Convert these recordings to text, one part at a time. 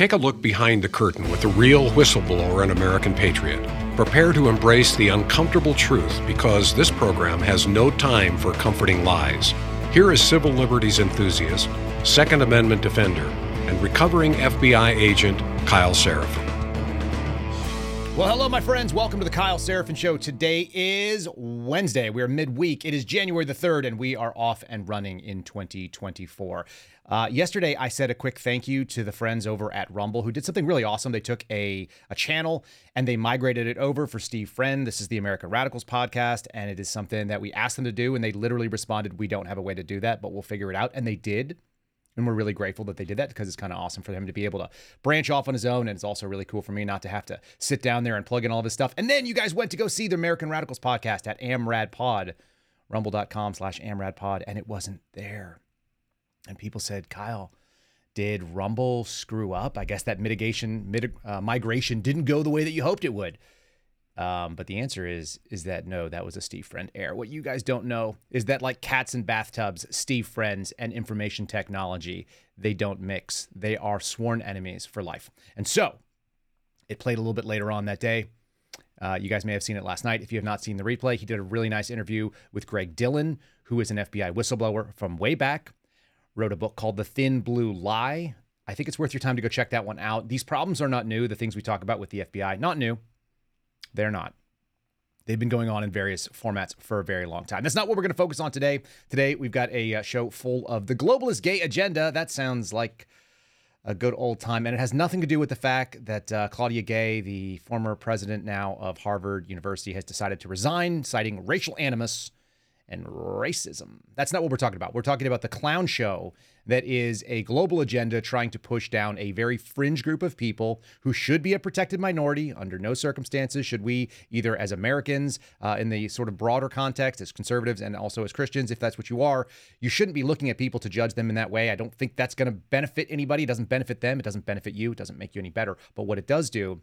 Take a look behind the curtain with the real whistleblower and American patriot. Prepare to embrace the uncomfortable truth because this program has no time for comforting lies. Here is civil liberties enthusiast, Second Amendment defender, and recovering FBI agent Kyle Seraphin. Well, hello, my friends. Welcome to the Kyle Seraphin Show. Today is Wednesday. We are midweek. It is January the 3rd, and we are off and running in 2024. Uh, yesterday, I said a quick thank you to the friends over at Rumble who did something really awesome. They took a, a channel and they migrated it over for Steve Friend. This is the American Radicals podcast, and it is something that we asked them to do, and they literally responded, We don't have a way to do that, but we'll figure it out. And they did. And we're really grateful that they did that because it's kind of awesome for him to be able to branch off on his own. And it's also really cool for me not to have to sit down there and plug in all this stuff. And then you guys went to go see the American Radicals podcast at AmRadPod, rumble.com slash AmRadPod, and it wasn't there. And people said, Kyle, did Rumble screw up? I guess that mitigation, mit- uh, migration didn't go the way that you hoped it would. Um, but the answer is is that no, that was a Steve Friend error. What you guys don't know is that like cats and bathtubs, Steve Friends and information technology, they don't mix. They are sworn enemies for life. And so it played a little bit later on that day. Uh, you guys may have seen it last night. If you have not seen the replay, he did a really nice interview with Greg Dillon, who is an FBI whistleblower from way back wrote a book called The Thin Blue Lie. I think it's worth your time to go check that one out. These problems are not new. The things we talk about with the FBI, not new. They're not. They've been going on in various formats for a very long time. That's not what we're going to focus on today. Today, we've got a uh, show full of the globalist gay agenda. That sounds like a good old time. And it has nothing to do with the fact that uh, Claudia Gay, the former president now of Harvard University, has decided to resign, citing racial animus and racism. That's not what we're talking about. We're talking about the clown show that is a global agenda trying to push down a very fringe group of people who should be a protected minority. Under no circumstances should we, either as Americans uh, in the sort of broader context, as conservatives, and also as Christians, if that's what you are, you shouldn't be looking at people to judge them in that way. I don't think that's going to benefit anybody. It doesn't benefit them. It doesn't benefit you. It doesn't make you any better. But what it does do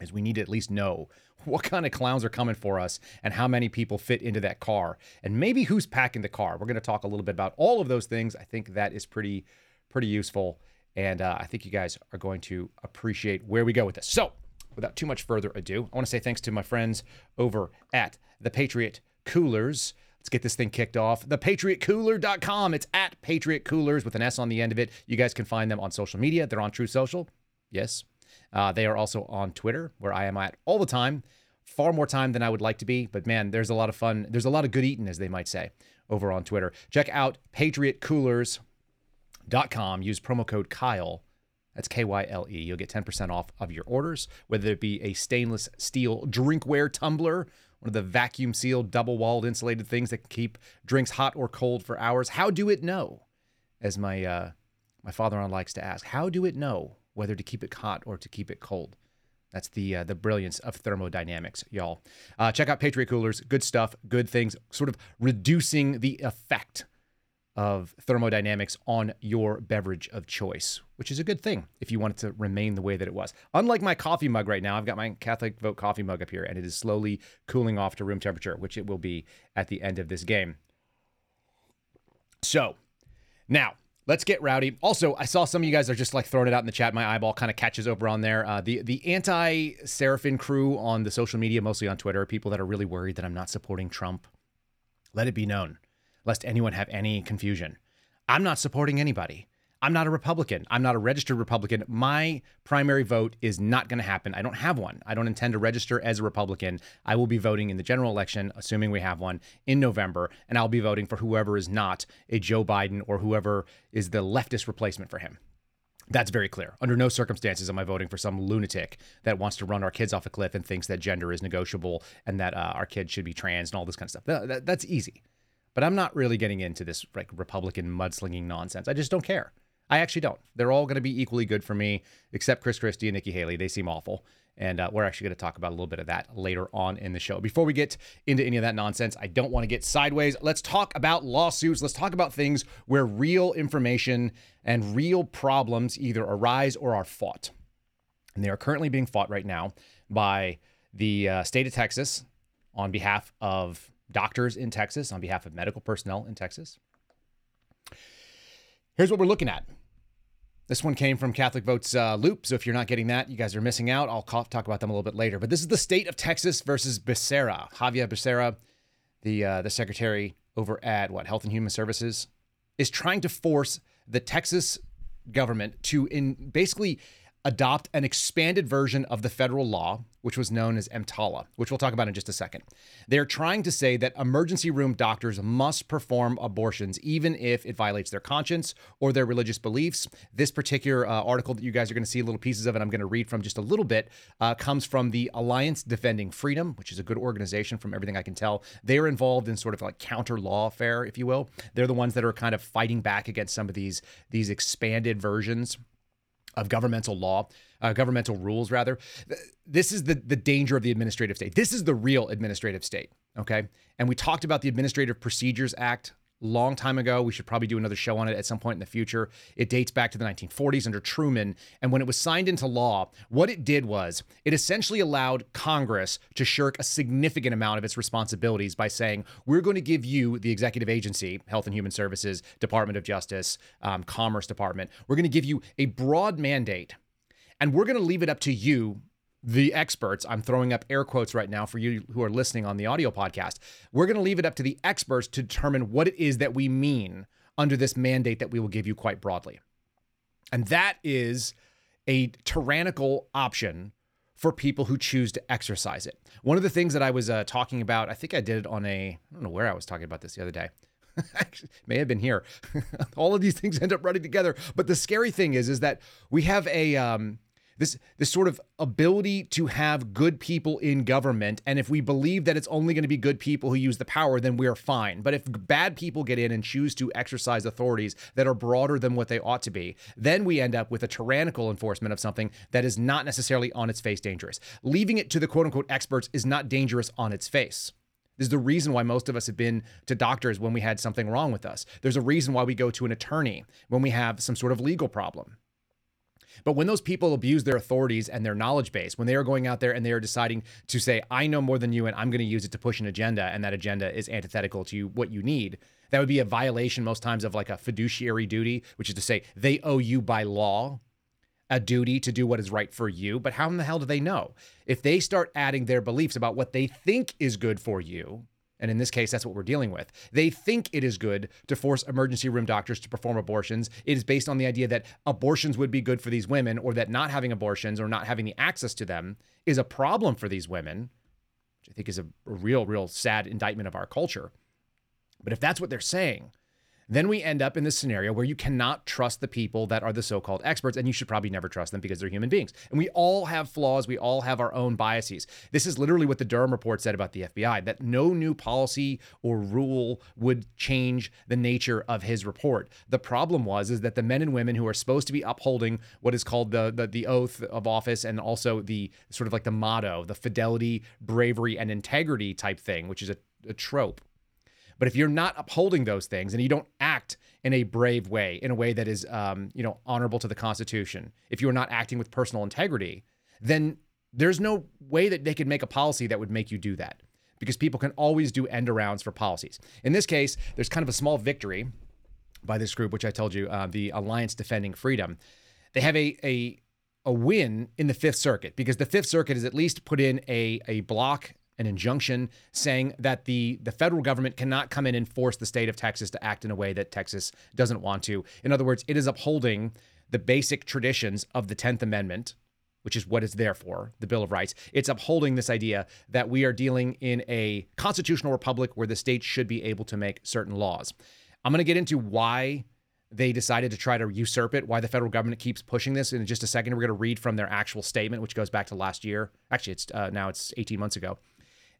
is we need to at least know what kind of clowns are coming for us and how many people fit into that car and maybe who's packing the car we're going to talk a little bit about all of those things i think that is pretty pretty useful and uh, i think you guys are going to appreciate where we go with this so without too much further ado i want to say thanks to my friends over at the patriot coolers Let's get this thing kicked off. ThePatriotCooler.com. It's at Patriot Coolers with an S on the end of it. You guys can find them on social media. They're on Truth Social. Yes, uh, they are also on Twitter, where I am at all the time. Far more time than I would like to be, but man, there's a lot of fun. There's a lot of good eating, as they might say, over on Twitter. Check out patriotcoolers.com. Use promo code Kyle. That's K Y L E. You'll get 10% off of your orders, whether it be a stainless steel drinkware tumbler, one of the vacuum sealed, double walled, insulated things that can keep drinks hot or cold for hours. How do it know? As my uh, my father-in-law likes to ask, how do it know whether to keep it hot or to keep it cold. That's the uh, the brilliance of thermodynamics, y'all. Uh, check out Patriot Coolers. Good stuff, good things, sort of reducing the effect of thermodynamics on your beverage of choice, which is a good thing if you want it to remain the way that it was. Unlike my coffee mug right now, I've got my Catholic Vote coffee mug up here, and it is slowly cooling off to room temperature, which it will be at the end of this game. So, now Let's get rowdy. Also, I saw some of you guys are just like throwing it out in the chat. My eyeball kind of catches over on there. Uh, the the anti Seraphin crew on the social media, mostly on Twitter, people that are really worried that I'm not supporting Trump. Let it be known, lest anyone have any confusion. I'm not supporting anybody. I'm not a Republican. I'm not a registered Republican. My primary vote is not going to happen. I don't have one. I don't intend to register as a Republican. I will be voting in the general election, assuming we have one, in November, and I'll be voting for whoever is not a Joe Biden or whoever is the leftist replacement for him. That's very clear. Under no circumstances am I voting for some lunatic that wants to run our kids off a cliff and thinks that gender is negotiable and that uh, our kids should be trans and all this kind of stuff. That, that, that's easy. But I'm not really getting into this like Republican mudslinging nonsense. I just don't care. I actually don't. They're all going to be equally good for me, except Chris Christie and Nikki Haley. They seem awful. And uh, we're actually going to talk about a little bit of that later on in the show. Before we get into any of that nonsense, I don't want to get sideways. Let's talk about lawsuits. Let's talk about things where real information and real problems either arise or are fought. And they are currently being fought right now by the uh, state of Texas on behalf of doctors in Texas, on behalf of medical personnel in Texas. Here's what we're looking at This one came from Catholic Votes uh, Loop. So if you're not getting that, you guys are missing out. I'll talk about them a little bit later. But this is the state of Texas versus Becerra. Javier Becerra, the uh, the secretary over at what Health and Human Services, is trying to force the Texas government to in basically adopt an expanded version of the federal law, which was known as EMTALA, which we'll talk about in just a second. They're trying to say that emergency room doctors must perform abortions, even if it violates their conscience or their religious beliefs. This particular uh, article that you guys are going to see little pieces of, and I'm going to read from just a little bit, uh, comes from the Alliance Defending Freedom, which is a good organization from everything I can tell. They are involved in sort of like counter lawfare, if you will. They're the ones that are kind of fighting back against some of these these expanded versions of governmental law, uh, governmental rules, rather. This is the, the danger of the administrative state. This is the real administrative state, okay? And we talked about the Administrative Procedures Act long time ago. We should probably do another show on it at some point in the future. It dates back to the 1940s under Truman. And when it was signed into law, what it did was it essentially allowed Congress to shirk a significant amount of its responsibilities by saying, we're going to give you, the executive agency, Health and Human Services, Department of Justice, um, Commerce Department, we're going to give you a broad mandate. And we're going to leave it up to you the experts, I'm throwing up air quotes right now for you who are listening on the audio podcast. We're going to leave it up to the experts to determine what it is that we mean under this mandate that we will give you quite broadly. And that is a tyrannical option for people who choose to exercise it. One of the things that I was uh, talking about, I think I did it on a, I don't know where I was talking about this the other day. may have been here. All of these things end up running together. But the scary thing is, is that we have a, um, this this sort of ability to have good people in government and if we believe that it's only going to be good people who use the power then we're fine but if bad people get in and choose to exercise authorities that are broader than what they ought to be then we end up with a tyrannical enforcement of something that is not necessarily on its face dangerous leaving it to the quote unquote experts is not dangerous on its face this is the reason why most of us have been to doctors when we had something wrong with us. There's a reason why we go to an attorney when we have some sort of legal problem. But when those people abuse their authorities and their knowledge base, when they are going out there and they are deciding to say, I know more than you and I'm going to use it to push an agenda, and that agenda is antithetical to what you need, that would be a violation most times of like a fiduciary duty, which is to say they owe you by law a duty to do what is right for you. But how in the hell do they know? If they start adding their beliefs about what they think is good for you, and in this case, that's what we're dealing with. They think it is good to force emergency room doctors to perform abortions. It is based on the idea that abortions would be good for these women, or that not having abortions or not having the access to them is a problem for these women, which I think is a, real, real sad indictment of our culture. But if that's what they're saying, then we end up in this scenario where you cannot trust the people that are the so called experts, and you should probably never trust them because they're human beings. And we all have flaws, we all have our own biases. This is literally what the Durham report said about the FBI that no new policy or rule would change the nature of his report. The problem was is that the men and women who are supposed to be upholding what is called the, the, the oath of office and also the sort of like the motto, the fidelity, bravery, and integrity type thing, which is a, a trope but if you're not upholding those things and you don't act in a brave way, in a way that is, um, you know, honorable to the Constitution, if you're not acting with personal integrity, then there's no way that they could make a policy that would make you do that because people can always do end arounds for policies. In this case, there's kind of a small victory by this group, which I told you, uh, the Alliance Defending Freedom. They have a, a a win in the Fifth Circuit because the Fifth Circuit has at least put in a a block an injunction saying that the the federal government cannot come in and force the state of Texas to act in a way that Texas doesn't want to. In other words, it is upholding the basic traditions of the 10th Amendment, which is what it's there for, the Bill of Rights. It's upholding this idea that we are dealing in a constitutional republic where the state should be able to make certain laws. I'm going to get into why they decided to try to usurp it, why the federal government keeps pushing this. In just a second, we're going to read from their actual statement, which goes back to last year. Actually, it's uh, now it's 18 months ago.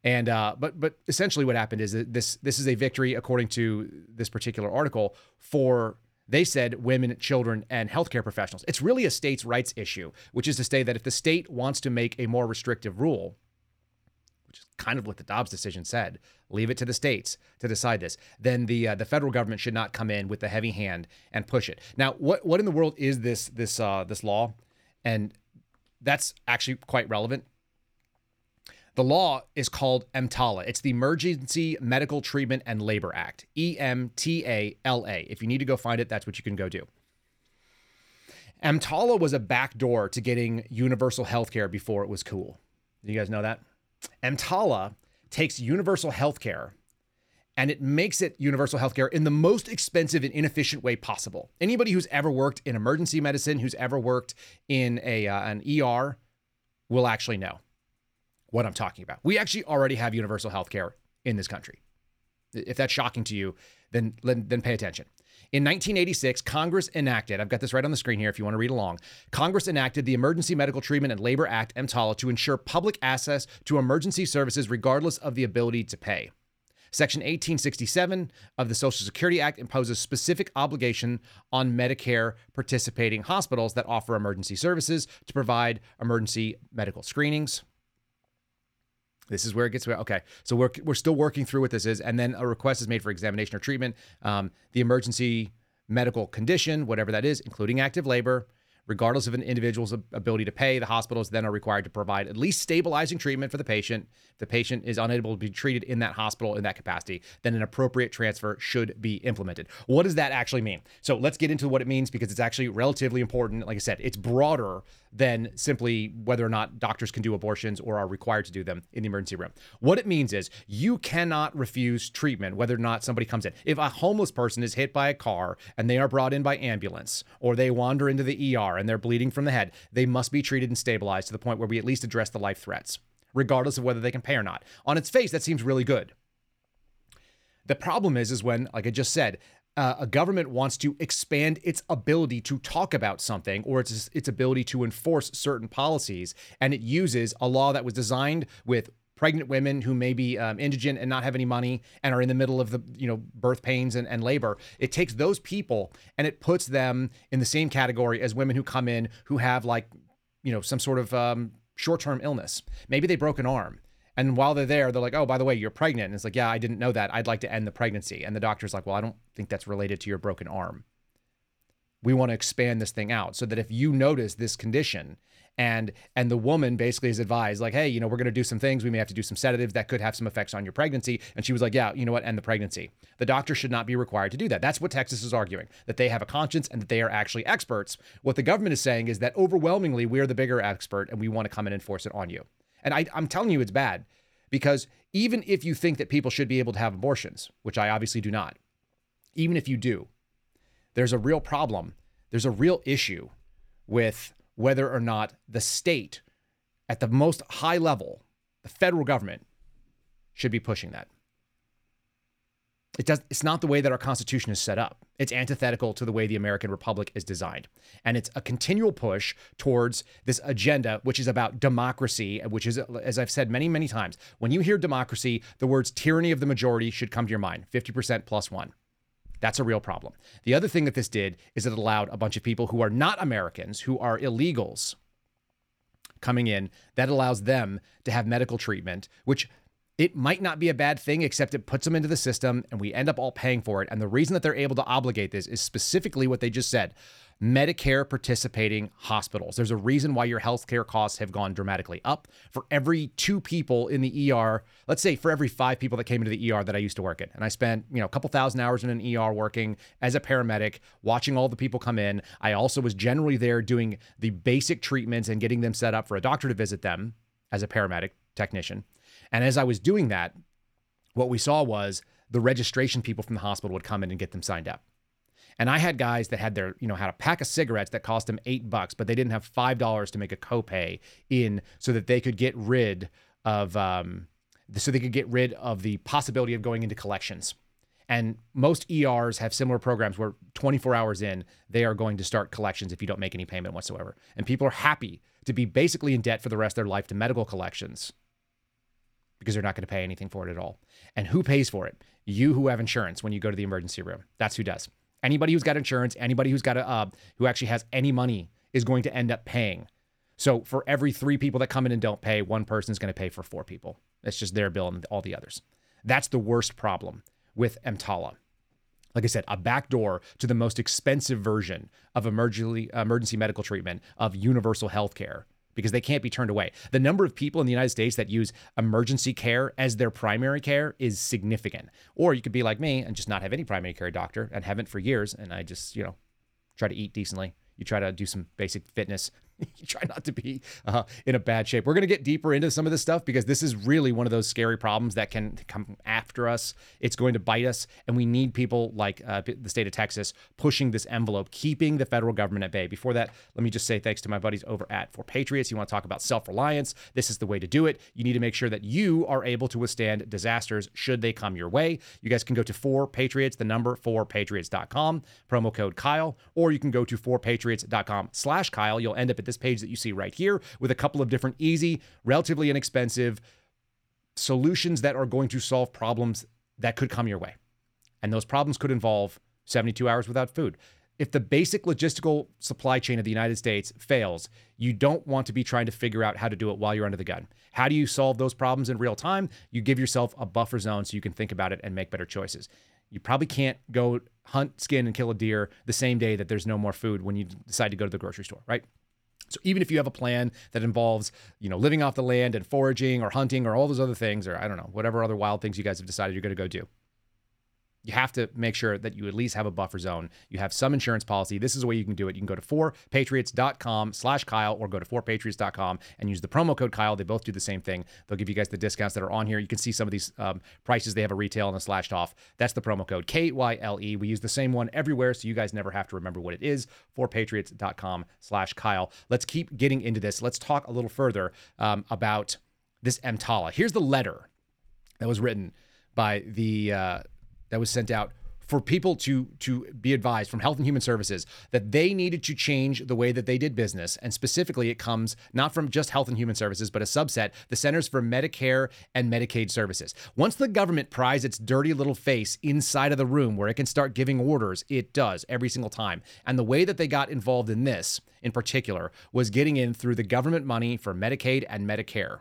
And uh, but but essentially, what happened is this this is a victory, according to this particular article, for they said women, children, and healthcare professionals. It's really a states' rights issue, which is to say that if the state wants to make a more restrictive rule, which is kind of what the Dobbs decision said, leave it to the states to decide this. Then the uh, the federal government should not come in with a heavy hand and push it. Now, what what in the world is this this uh, this law? And that's actually quite relevant the law is called EMTALA. It's the Emergency Medical Treatment and Labor Act, E M T A L A. If you need to go find it, that's what you can go do. EMTALA was a backdoor to getting universal health care before it was cool. You guys know that? EMTALA takes universal health care and it makes it universal healthcare in the most expensive and inefficient way possible. Anybody who's ever worked in emergency medicine, who's ever worked in a uh, an ER, will actually know what I'm talking about. We actually already have universal healthcare in this country. If that's shocking to you, then then pay attention. In 1986, Congress enacted, I've got this right on the screen here if you want to read along. Congress enacted the Emergency Medical Treatment and Labor Act, EMTALA, to ensure public access to emergency services regardless of the ability to pay. Section 1867 of the Social Security Act imposes specific obligation on Medicare participating hospitals that offer emergency services to provide emergency medical screenings. This is where it gets okay. So we're we're still working through what this is, and then a request is made for examination or treatment. Um, the emergency medical condition, whatever that is, including active labor, Regardless of an individual's ability to pay, the hospitals then are required to provide at least stabilizing treatment for the patient. If the patient is unable to be treated in that hospital in that capacity, then an appropriate transfer should be implemented. What does that actually mean? So let's get into what it means because it's actually relatively important. Like I said, it's broader than simply whether or not doctors can do abortions or are required to do them in the emergency room. What it means is you cannot refuse treatment whether or not somebody comes in. If a homeless person is hit by a car and they are brought in by ambulance or they wander into the ER and they're bleeding from the head, they must be treated and stabilized to the point where we at least address the life threats, regardless of whether they can pay or not. On its face, that seems really good. The problem is, is when, like I just said, uh, a government wants to expand its ability to talk about something or its its ability to enforce certain policies, and it uses a law that was designed with pregnant women who may be um, indigent and not have any money and are in the middle of the you know birth pains and, and labor. It takes those people and it puts them in the same category as women who come in who have like you know some sort of um, short-term illness. Maybe they broke an arm and while they're there, they're like, oh, by the way, you're pregnant. And it's like, yeah, I didn't know that. I'd like to end the pregnancy. And the doctor's like, well, I don't think that's related to your broken arm. We want to expand this thing out so that if you notice this condition and and the woman basically is advised like hey you know we're going to do some things we may have to do some sedatives that could have some effects on your pregnancy and she was like yeah you know what end the pregnancy the doctor should not be required to do that that's what texas is arguing that they have a conscience and that they are actually experts what the government is saying is that overwhelmingly we're the bigger expert and we want to come and enforce it on you and I, I'm telling you, it's bad because even if you think that people should be able to have abortions, which I obviously do not, even if you do, there's a real problem. There's a real issue with whether or not the state, at the most high level, the federal government, should be pushing that. It does, it's not the way that our Constitution is set up. It's antithetical to the way the American Republic is designed. And it's a continual push towards this agenda, which is about democracy, which is, as I've said many, many times, when you hear democracy, the words tyranny of the majority should come to your mind 50% plus one. That's a real problem. The other thing that this did is it allowed a bunch of people who are not Americans, who are illegals, coming in, that allows them to have medical treatment, which it might not be a bad thing, except it puts them into the system and we end up all paying for it. And the reason that they're able to obligate this is specifically what they just said Medicare participating hospitals. There's a reason why your healthcare costs have gone dramatically up. For every two people in the ER, let's say for every five people that came into the ER that I used to work in, and I spent, you know, a couple thousand hours in an ER working as a paramedic, watching all the people come in. I also was generally there doing the basic treatments and getting them set up for a doctor to visit them as a paramedic technician. And as I was doing that, what we saw was the registration people from the hospital would come in and get them signed up. And I had guys that had their, you know, had a pack of cigarettes that cost them eight bucks, but they didn't have five dollars to make a copay in so that they could get rid of, um, so they could get rid of the possibility of going into collections. And most ERs have similar programs where 24 hours in, they are going to start collections if you don't make any payment whatsoever. And people are happy to be basically in debt for the rest of their life to medical collections because they're not going to pay anything for it at all. And who pays for it? You who have insurance when you go to the emergency room. That's who does. Anybody who's got insurance, anybody who's got a uh, who actually has any money is going to end up paying. So for every three people that come in and don't pay, one person is going to pay for four people. It's just their bill and all the others. That's the worst problem with EMTALA. Like I said, a backdoor to the most expensive version of emergency, emergency medical treatment of universal health care because they can't be turned away. The number of people in the United States that use emergency care as their primary care is significant. Or you could be like me and just not have any primary care doctor and haven't for years. And I just, you know, try to eat decently. you try to do some basic fitness. try not to be uh, in a bad shape. We're going to get deeper into some of this stuff because this is really one of those scary problems that can come after us. It's going to bite us, and we need people like uh, the state of Texas pushing this envelope, keeping the federal government at bay. Before that, let me just say thanks to my buddies over at 4Patriots. You want to talk about self reliance? This is the way to do it. You need to make sure that you are able to withstand disasters should they come your way. You guys can go to 4Patriots, the number 4Patriots.com, promo code Kyle, or you can go to 4Patriots.com slash Kyle. You'll end up at this page that you see right here with a couple of different easy, relatively inexpensive solutions that are going to solve problems that could come your way. And those problems could involve 72 hours without food. If the basic logistical supply chain of the United States fails, you don't want to be trying to figure out how to do it while you're under the gun. How do you solve those problems in real time? You give yourself a buffer zone so you can think about it and make better choices. You probably can't go hunt, skin, and kill a deer the same day that there's no more food when you decide to go to the grocery store, right? So even if you have a plan that involves, you know, living off the land and foraging or hunting or all those other things, or I don't know, whatever other wild things you guys have decided you're going to go do, you have to make sure that you at least have a buffer zone. You have some insurance policy. This is the way you can do it. You can go to 4patriots.com slash Kyle or go to 4patriots.com and use the promo code Kyle. They both do the same thing. They'll give you guys the discounts that are on here. You can see some of these um, prices. They have a retail and a slashed off. That's the promo code K-Y-L-E. We use the same one everywhere, so you guys never have to remember what it is. 4patriots.com slash Kyle. Let's keep getting into this. Let's talk a little further um, about this EMTALA. Here's the letter that was written by the... Uh, that was sent out for people to to be advised from Health and Human Services that they needed to change the way that they did business and specifically it comes not from just Health and Human Services but a subset the Centers for Medicare and Medicaid Services. Once the government pries its dirty little face inside of the room where it can start giving orders, it does every single time. And the way that they got involved in this in particular was getting in through the government money for Medicaid and Medicare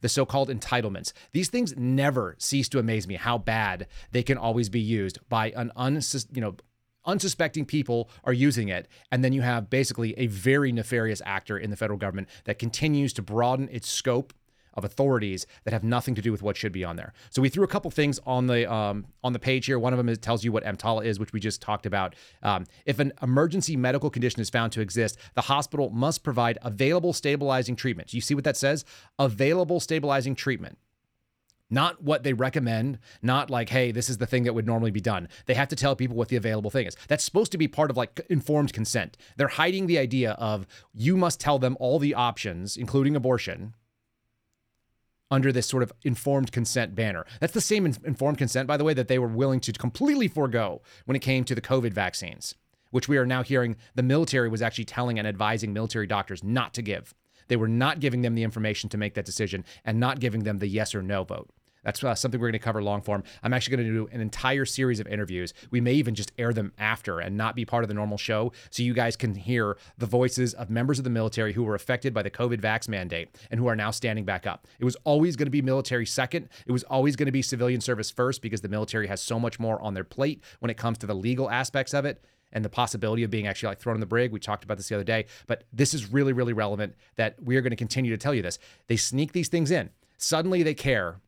the so called entitlements. These things never cease to amaze me how bad they can always be used by an unsus- you know, unsuspecting people are using it. And then you have basically a very nefarious actor in the federal government that continues to broaden its scope of authorities that have nothing to do with what should be on there. So we threw a couple things on the um, on the page here. One of them is, tells you what EMTALA is, which we just talked about. Um, if an emergency medical condition is found to exist, the hospital must provide available stabilizing treatment. You see what that says? Available stabilizing treatment not what they recommend, not like, hey, this is the thing that would normally be done. They have to tell people what the available thing is. That's supposed to be part of like informed consent. They're hiding the idea of you must tell them all the options, including abortion, under this sort of informed consent banner. That's the same informed consent, by the way, that they were willing to completely forego when it came to the COVID vaccines, which we are now hearing the military was actually telling and advising military doctors not to give. They were not giving them the information to make that decision and not giving them the yes or no vote. That's uh, something we're going to cover long form. I'm actually going to do an entire series of interviews. We may even just air them after and not be part of the normal show so you guys can hear the voices of members of the military who were affected by the COVID vax mandate and who are now standing back up. It was always going to be military second. It was always going to be civilian service first because the military has so much more on their plate when it comes to the legal aspects of it and the possibility of being actually like thrown in the brig. We talked about this the other day, but this is really, really relevant that we are going to continue to tell you this. They sneak these things in. Suddenly they care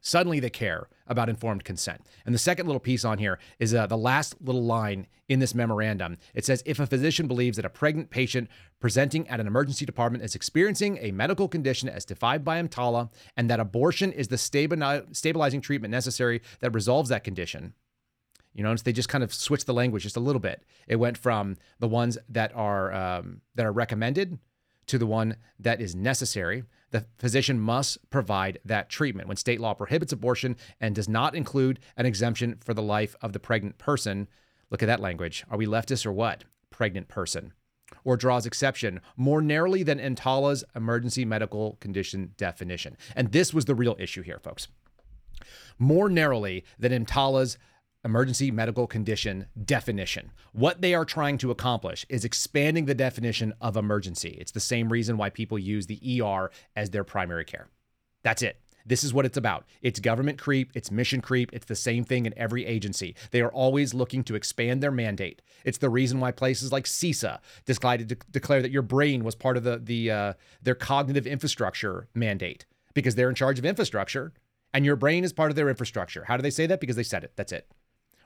Suddenly they care about informed consent. And the second little piece on here is uh, the last little line in this memorandum. It says if a physician believes that a pregnant patient presenting at an emergency department is experiencing a medical condition as defined by EMTALA and that abortion is the stabilizing treatment necessary that resolves that condition. You notice they just kind of switched the language just a little bit. It went from the ones that are um, that are recommended to the one that is necessary the physician must provide that treatment. When state law prohibits abortion and does not include an exemption for the life of the pregnant person, look at that language. Are we leftists or what? Pregnant person. Or draws exception more narrowly than EMTALA's emergency medical condition definition. And this was the real issue here, folks. More narrowly than EMTALA's emergency medical condition definition. What they are trying to accomplish is expanding the definition of emergency. It's the same reason why people use the ER as their primary care. That's it. This is what it's about. It's government creep, it's mission creep, it's the same thing in every agency. They are always looking to expand their mandate. It's the reason why places like CISA decided to declare that your brain was part of the, the uh, their cognitive infrastructure mandate because they're in charge of infrastructure and your brain is part of their infrastructure. How do they say that? Because they said it. That's it.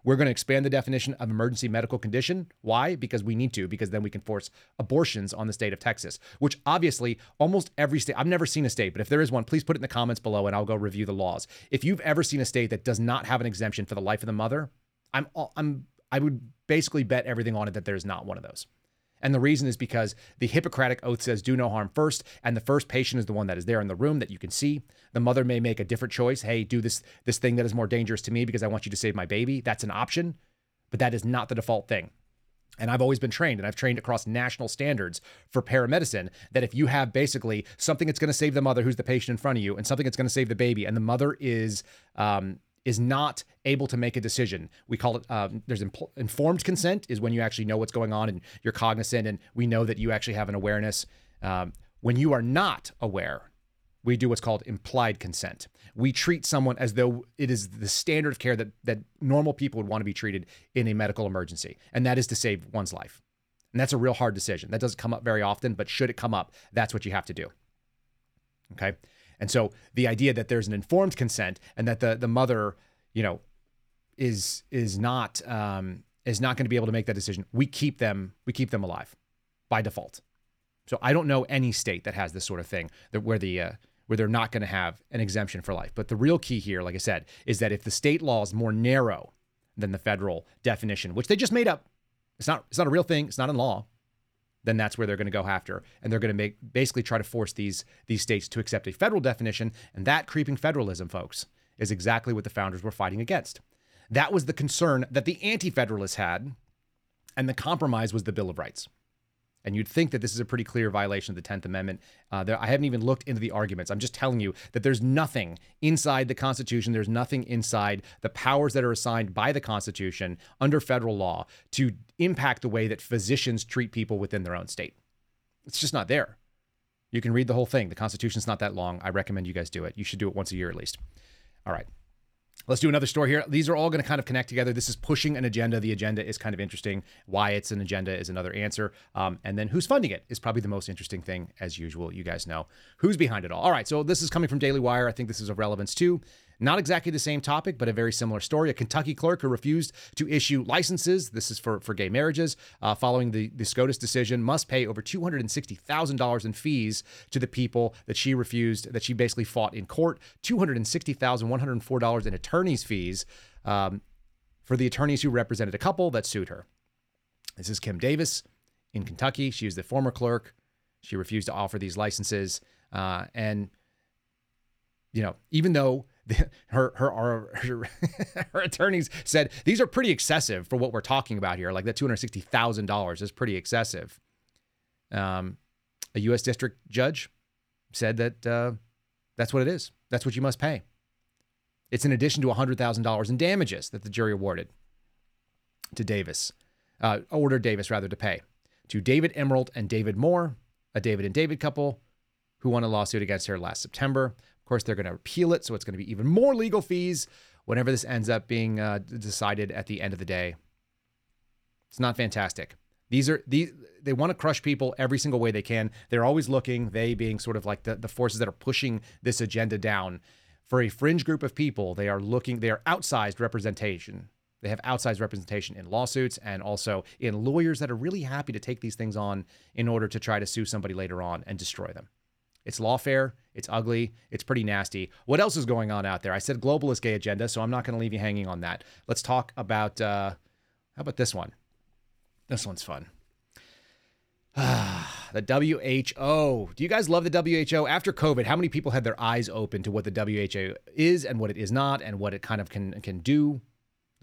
We're going to expand the definition of emergency medical condition. Why? Because we need to, because then we can force abortions on the state of Texas, which obviously almost every state, I've never seen a state, but if there is one, please put it in the comments below and I'll go review the laws. If you've ever seen a state that does not have an exemption for the life of the mother, I'm, I'm, I would basically bet everything on it that there's not one of those. And the reason is because the Hippocratic oath says do no harm first, and the first patient is the one that is there in the room that you can see. The mother may make a different choice. Hey, do this this thing that is more dangerous to me because I want you to save my baby. That's an option, but that is not the default thing. And I've always been trained, and I've trained across national standards for paramedicine that if you have basically something that's going to save the mother who's the patient in front of you, and something that's going to save the baby, and the mother is um, is not able to make a decision. We call it um, there's informed consent is when you actually know what's going on and you're cognizant, and we know that you actually have an awareness. Um, when you are not aware, we do what's called implied consent. We treat someone as though it is the standard of care that that normal people would want to be treated in a medical emergency, and that is to save one's life. And that's a real hard decision. That doesn't come up very often, but should it come up, that's what you have to do. Okay. And so the idea that there's an informed consent and that the the mother, you know, is is not um, is not going to be able to make that decision, we keep them we keep them alive by default. So I don't know any state that has this sort of thing that where the uh, where they're not going to have an exemption for life. But the real key here, like I said, is that if the state law is more narrow than the federal definition, which they just made up, it's not it's not a real thing, it's not in law then that's where they're going to go after. And they're going to make basically try to force these these states to accept a federal definition and that creeping federalism folks is exactly what the founders were fighting against. That was the concern that the anti-federalists had and the compromise was the bill of rights and you'd think that this is a pretty clear violation of the 10th Amendment. Uh, there, I haven't even looked into the arguments. I'm just telling you that there's nothing inside the Constitution, there's nothing inside the powers that are assigned by the Constitution under federal law to impact the way that physicians treat people within their own state. It's just not there. You can read the whole thing. The Constitution's not that long. I recommend you guys do it. You should do it once a year at least. All right. Let's do another story here. These are all going to kind of connect together. This is pushing an agenda. The agenda is kind of interesting. Why it's an agenda is another answer. Um, and then who's funding it is probably the most interesting thing, as usual. You guys know who's behind it all. All right. So this is coming from Daily Wire. I think this is of relevance too. Not exactly the same topic, but a very similar story. A Kentucky clerk who refused to issue licenses, this is for, for gay marriages, uh, following the, the SCOTUS decision, must pay over $260,000 in fees to the people that she refused, that she basically fought in court. $260,104 in attorney's fees um, for the attorneys who represented a couple that sued her. This is Kim Davis in Kentucky. She was the former clerk. She refused to offer these licenses. Uh, and, you know, even though her her her, her attorneys said these are pretty excessive for what we're talking about here. Like that two hundred sixty thousand dollars is pretty excessive. Um, a U.S. district judge said that uh, that's what it is. That's what you must pay. It's in addition to hundred thousand dollars in damages that the jury awarded to Davis, uh, ordered Davis rather to pay to David Ermold and David Moore, a David and David couple who won a lawsuit against her last September. Of course, they're going to appeal it, so it's going to be even more legal fees whenever this ends up being uh, decided at the end of the day. It's not fantastic. These are these they want to crush people every single way they can. They're always looking, they being sort of like the, the forces that are pushing this agenda down. For a fringe group of people, they are looking, they are outsized representation. They have outsized representation in lawsuits and also in lawyers that are really happy to take these things on in order to try to sue somebody later on and destroy them. It's lawfare. It's ugly. It's pretty nasty. What else is going on out there? I said globalist gay agenda, so I'm not going to leave you hanging on that. Let's talk about uh, how about this one? This one's fun. the WHO. Do you guys love the WHO? After COVID, how many people had their eyes open to what the WHO is and what it is not, and what it kind of can can do?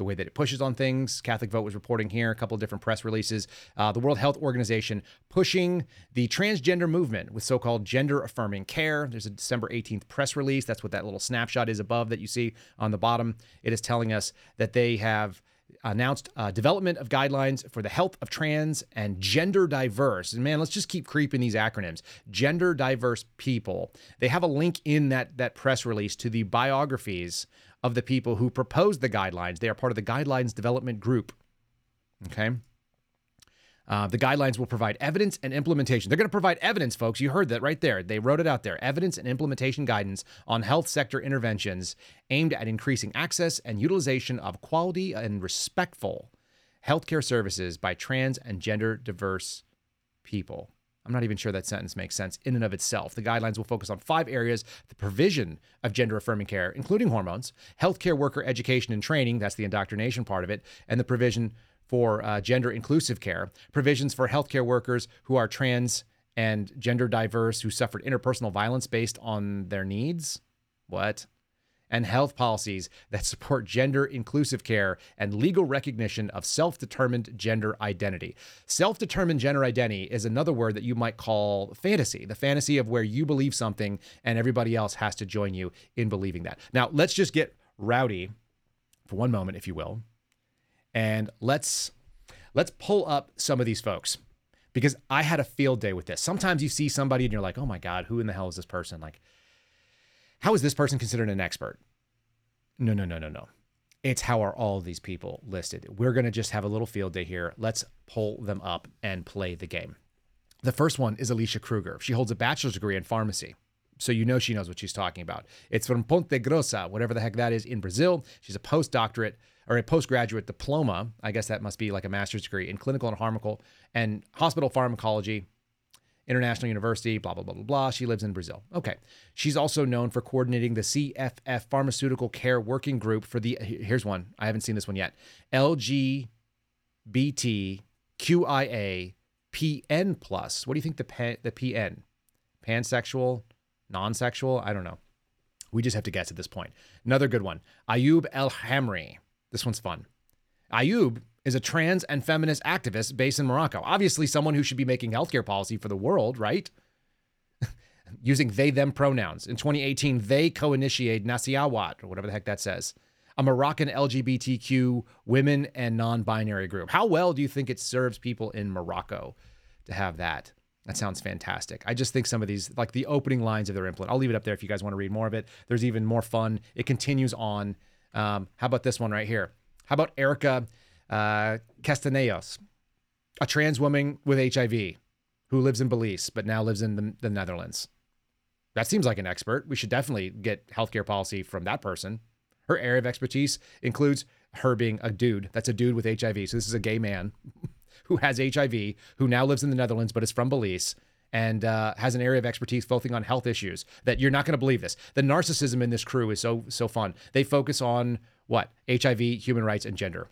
The way that it pushes on things. Catholic Vote was reporting here, a couple of different press releases. Uh, the World Health Organization pushing the transgender movement with so called gender affirming care. There's a December 18th press release. That's what that little snapshot is above that you see on the bottom. It is telling us that they have announced uh, development of guidelines for the health of trans and gender diverse. And man, let's just keep creeping these acronyms. Gender diverse people. They have a link in that that press release to the biographies of the people who proposed the guidelines. They are part of the guidelines development group. Okay. Uh, the guidelines will provide evidence and implementation. They're going to provide evidence, folks. You heard that right there. They wrote it out there evidence and implementation guidance on health sector interventions aimed at increasing access and utilization of quality and respectful healthcare services by trans and gender diverse people. I'm not even sure that sentence makes sense in and of itself. The guidelines will focus on five areas the provision of gender affirming care, including hormones, healthcare worker education and training, that's the indoctrination part of it, and the provision for uh, gender inclusive care, provisions for healthcare workers who are trans and gender diverse who suffered interpersonal violence based on their needs. What? And health policies that support gender inclusive care and legal recognition of self determined gender identity. Self determined gender identity is another word that you might call fantasy, the fantasy of where you believe something and everybody else has to join you in believing that. Now, let's just get rowdy for one moment, if you will and let's let's pull up some of these folks because I had a field day with this. Sometimes you see somebody and you're like, "Oh my god, who in the hell is this person?" Like how is this person considered an expert? No, no, no, no, no. It's how are all these people listed? We're going to just have a little field day here. Let's pull them up and play the game. The first one is Alicia Kruger. She holds a bachelor's degree in pharmacy. So you know she knows what she's talking about. It's from Ponta Grossa, whatever the heck that is, in Brazil. She's a postdoctorate or a postgraduate diploma. I guess that must be like a master's degree in clinical and harmacol and hospital pharmacology, International University, blah, blah, blah, blah, blah. She lives in Brazil. Okay. She's also known for coordinating the CFF Pharmaceutical Care Working Group for the, here's one. I haven't seen this one yet. LGBTQIA PN plus. What do you think the, P, the PN? Pansexual, non sexual? I don't know. We just have to guess at this point. Another good one. Ayub El Hamri. This one's fun. Ayub is a trans and feminist activist based in Morocco. Obviously, someone who should be making healthcare policy for the world, right? Using they them pronouns. In 2018, they co initiated Nasiawat, or whatever the heck that says, a Moroccan LGBTQ women and non binary group. How well do you think it serves people in Morocco to have that? That sounds fantastic. I just think some of these, like the opening lines of their implement, I'll leave it up there if you guys want to read more of it. There's even more fun. It continues on. Um, how about this one right here? How about Erica uh, Castellanos, a trans woman with HIV who lives in Belize but now lives in the, the Netherlands? That seems like an expert. We should definitely get healthcare policy from that person. Her area of expertise includes her being a dude. That's a dude with HIV. So this is a gay man who has HIV, who now lives in the Netherlands but is from Belize and uh, has an area of expertise focusing on health issues that you're not going to believe this. The narcissism in this crew is so so fun. They focus on what HIV, human rights, and gender.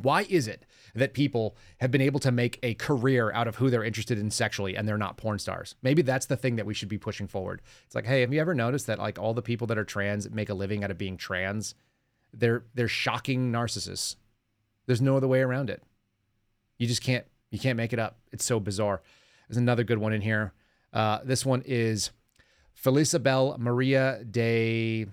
Why is it that people have been able to make a career out of who they're interested in sexually and they're not porn stars? Maybe that's the thing that we should be pushing forward. It's like, hey, have you ever noticed that like all the people that are trans make a living out of being trans? They're they're shocking narcissists. There's no other way around it. You just can't you can't make it up. It's so bizarre. There's another good one in here. Uh, this one is Felicibel Maria de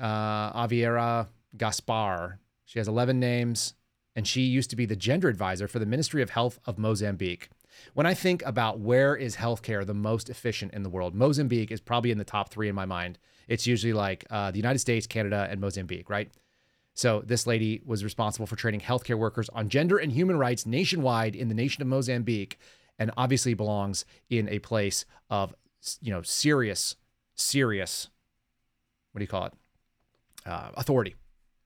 uh, Aviera Gaspar. She has 11 names, and she used to be the gender advisor for the Ministry of Health of Mozambique. When I think about where is healthcare the most efficient in the world, Mozambique is probably in the top three in my mind. It's usually like uh, the United States, Canada, and Mozambique, right? So this lady was responsible for training healthcare workers on gender and human rights nationwide in the nation of Mozambique and obviously belongs in a place of you know serious serious what do you call it uh, authority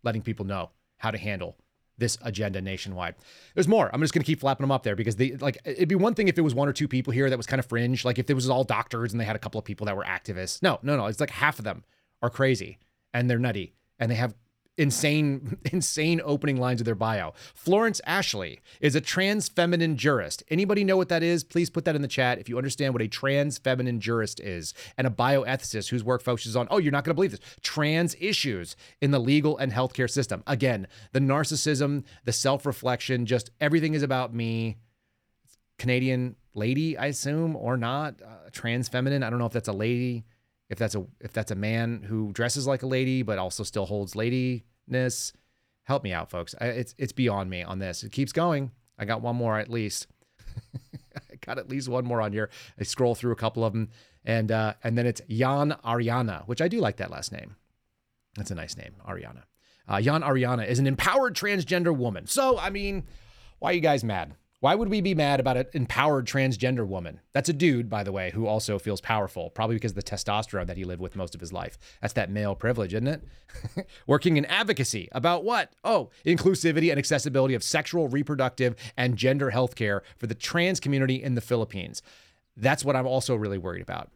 letting people know how to handle this agenda nationwide. There's more. I'm just going to keep flapping them up there because they like it'd be one thing if it was one or two people here that was kind of fringe, like if it was all doctors and they had a couple of people that were activists. No, no, no. It's like half of them are crazy and they're nutty and they have insane, insane opening lines of their bio. Florence Ashley is a trans feminine jurist. Anybody know what that is? Please put that in the chat if you understand what a trans feminine jurist is. And a bioethicist whose work focuses on, oh, you're not going to believe this, trans issues in the legal and healthcare system. Again, the narcissism, the self reflection, just everything is about me. Canadian lady, I assume, or not. Uh, trans feminine. I don't know if that's a lady if that's a if that's a man who dresses like a lady but also still holds ladiness help me out folks. I, it's it's beyond me on this. It keeps going. I got one more at least. I got at least one more on here. I scroll through a couple of them and uh, and then it's jan ariana which i do like that last name. That's a nice name ariana. Uh, jan ariana is an empowered transgender woman. So i mean why are you guys mad Why would we be mad about an empowered transgender woman? That's a dude, by the way, who also feels powerful, probably because of the testosterone that he lived with most of his life. That's that male privilege, isn't it? Working in advocacy about what? Oh, inclusivity and accessibility of sexual, reproductive, and gender health care for the trans community in the Philippines. That's what I'm also really worried about.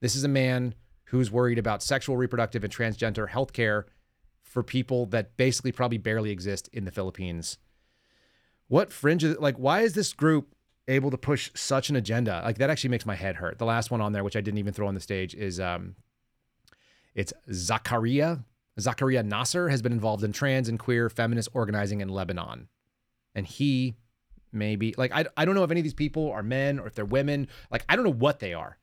This is a man who's worried about sexual, reproductive, and transgender health care for people that basically probably barely exist in the Philippines what fringe like why is this group able to push such an agenda? Like that actually makes my head hurt. The last one on there which i didn't even throw on the stage is um it's zakaria zakaria nasser has been involved in trans and queer feminist organizing in lebanon. And he maybe like I, I don't know if any of these people are men or if they're women. Like i don't know what they are.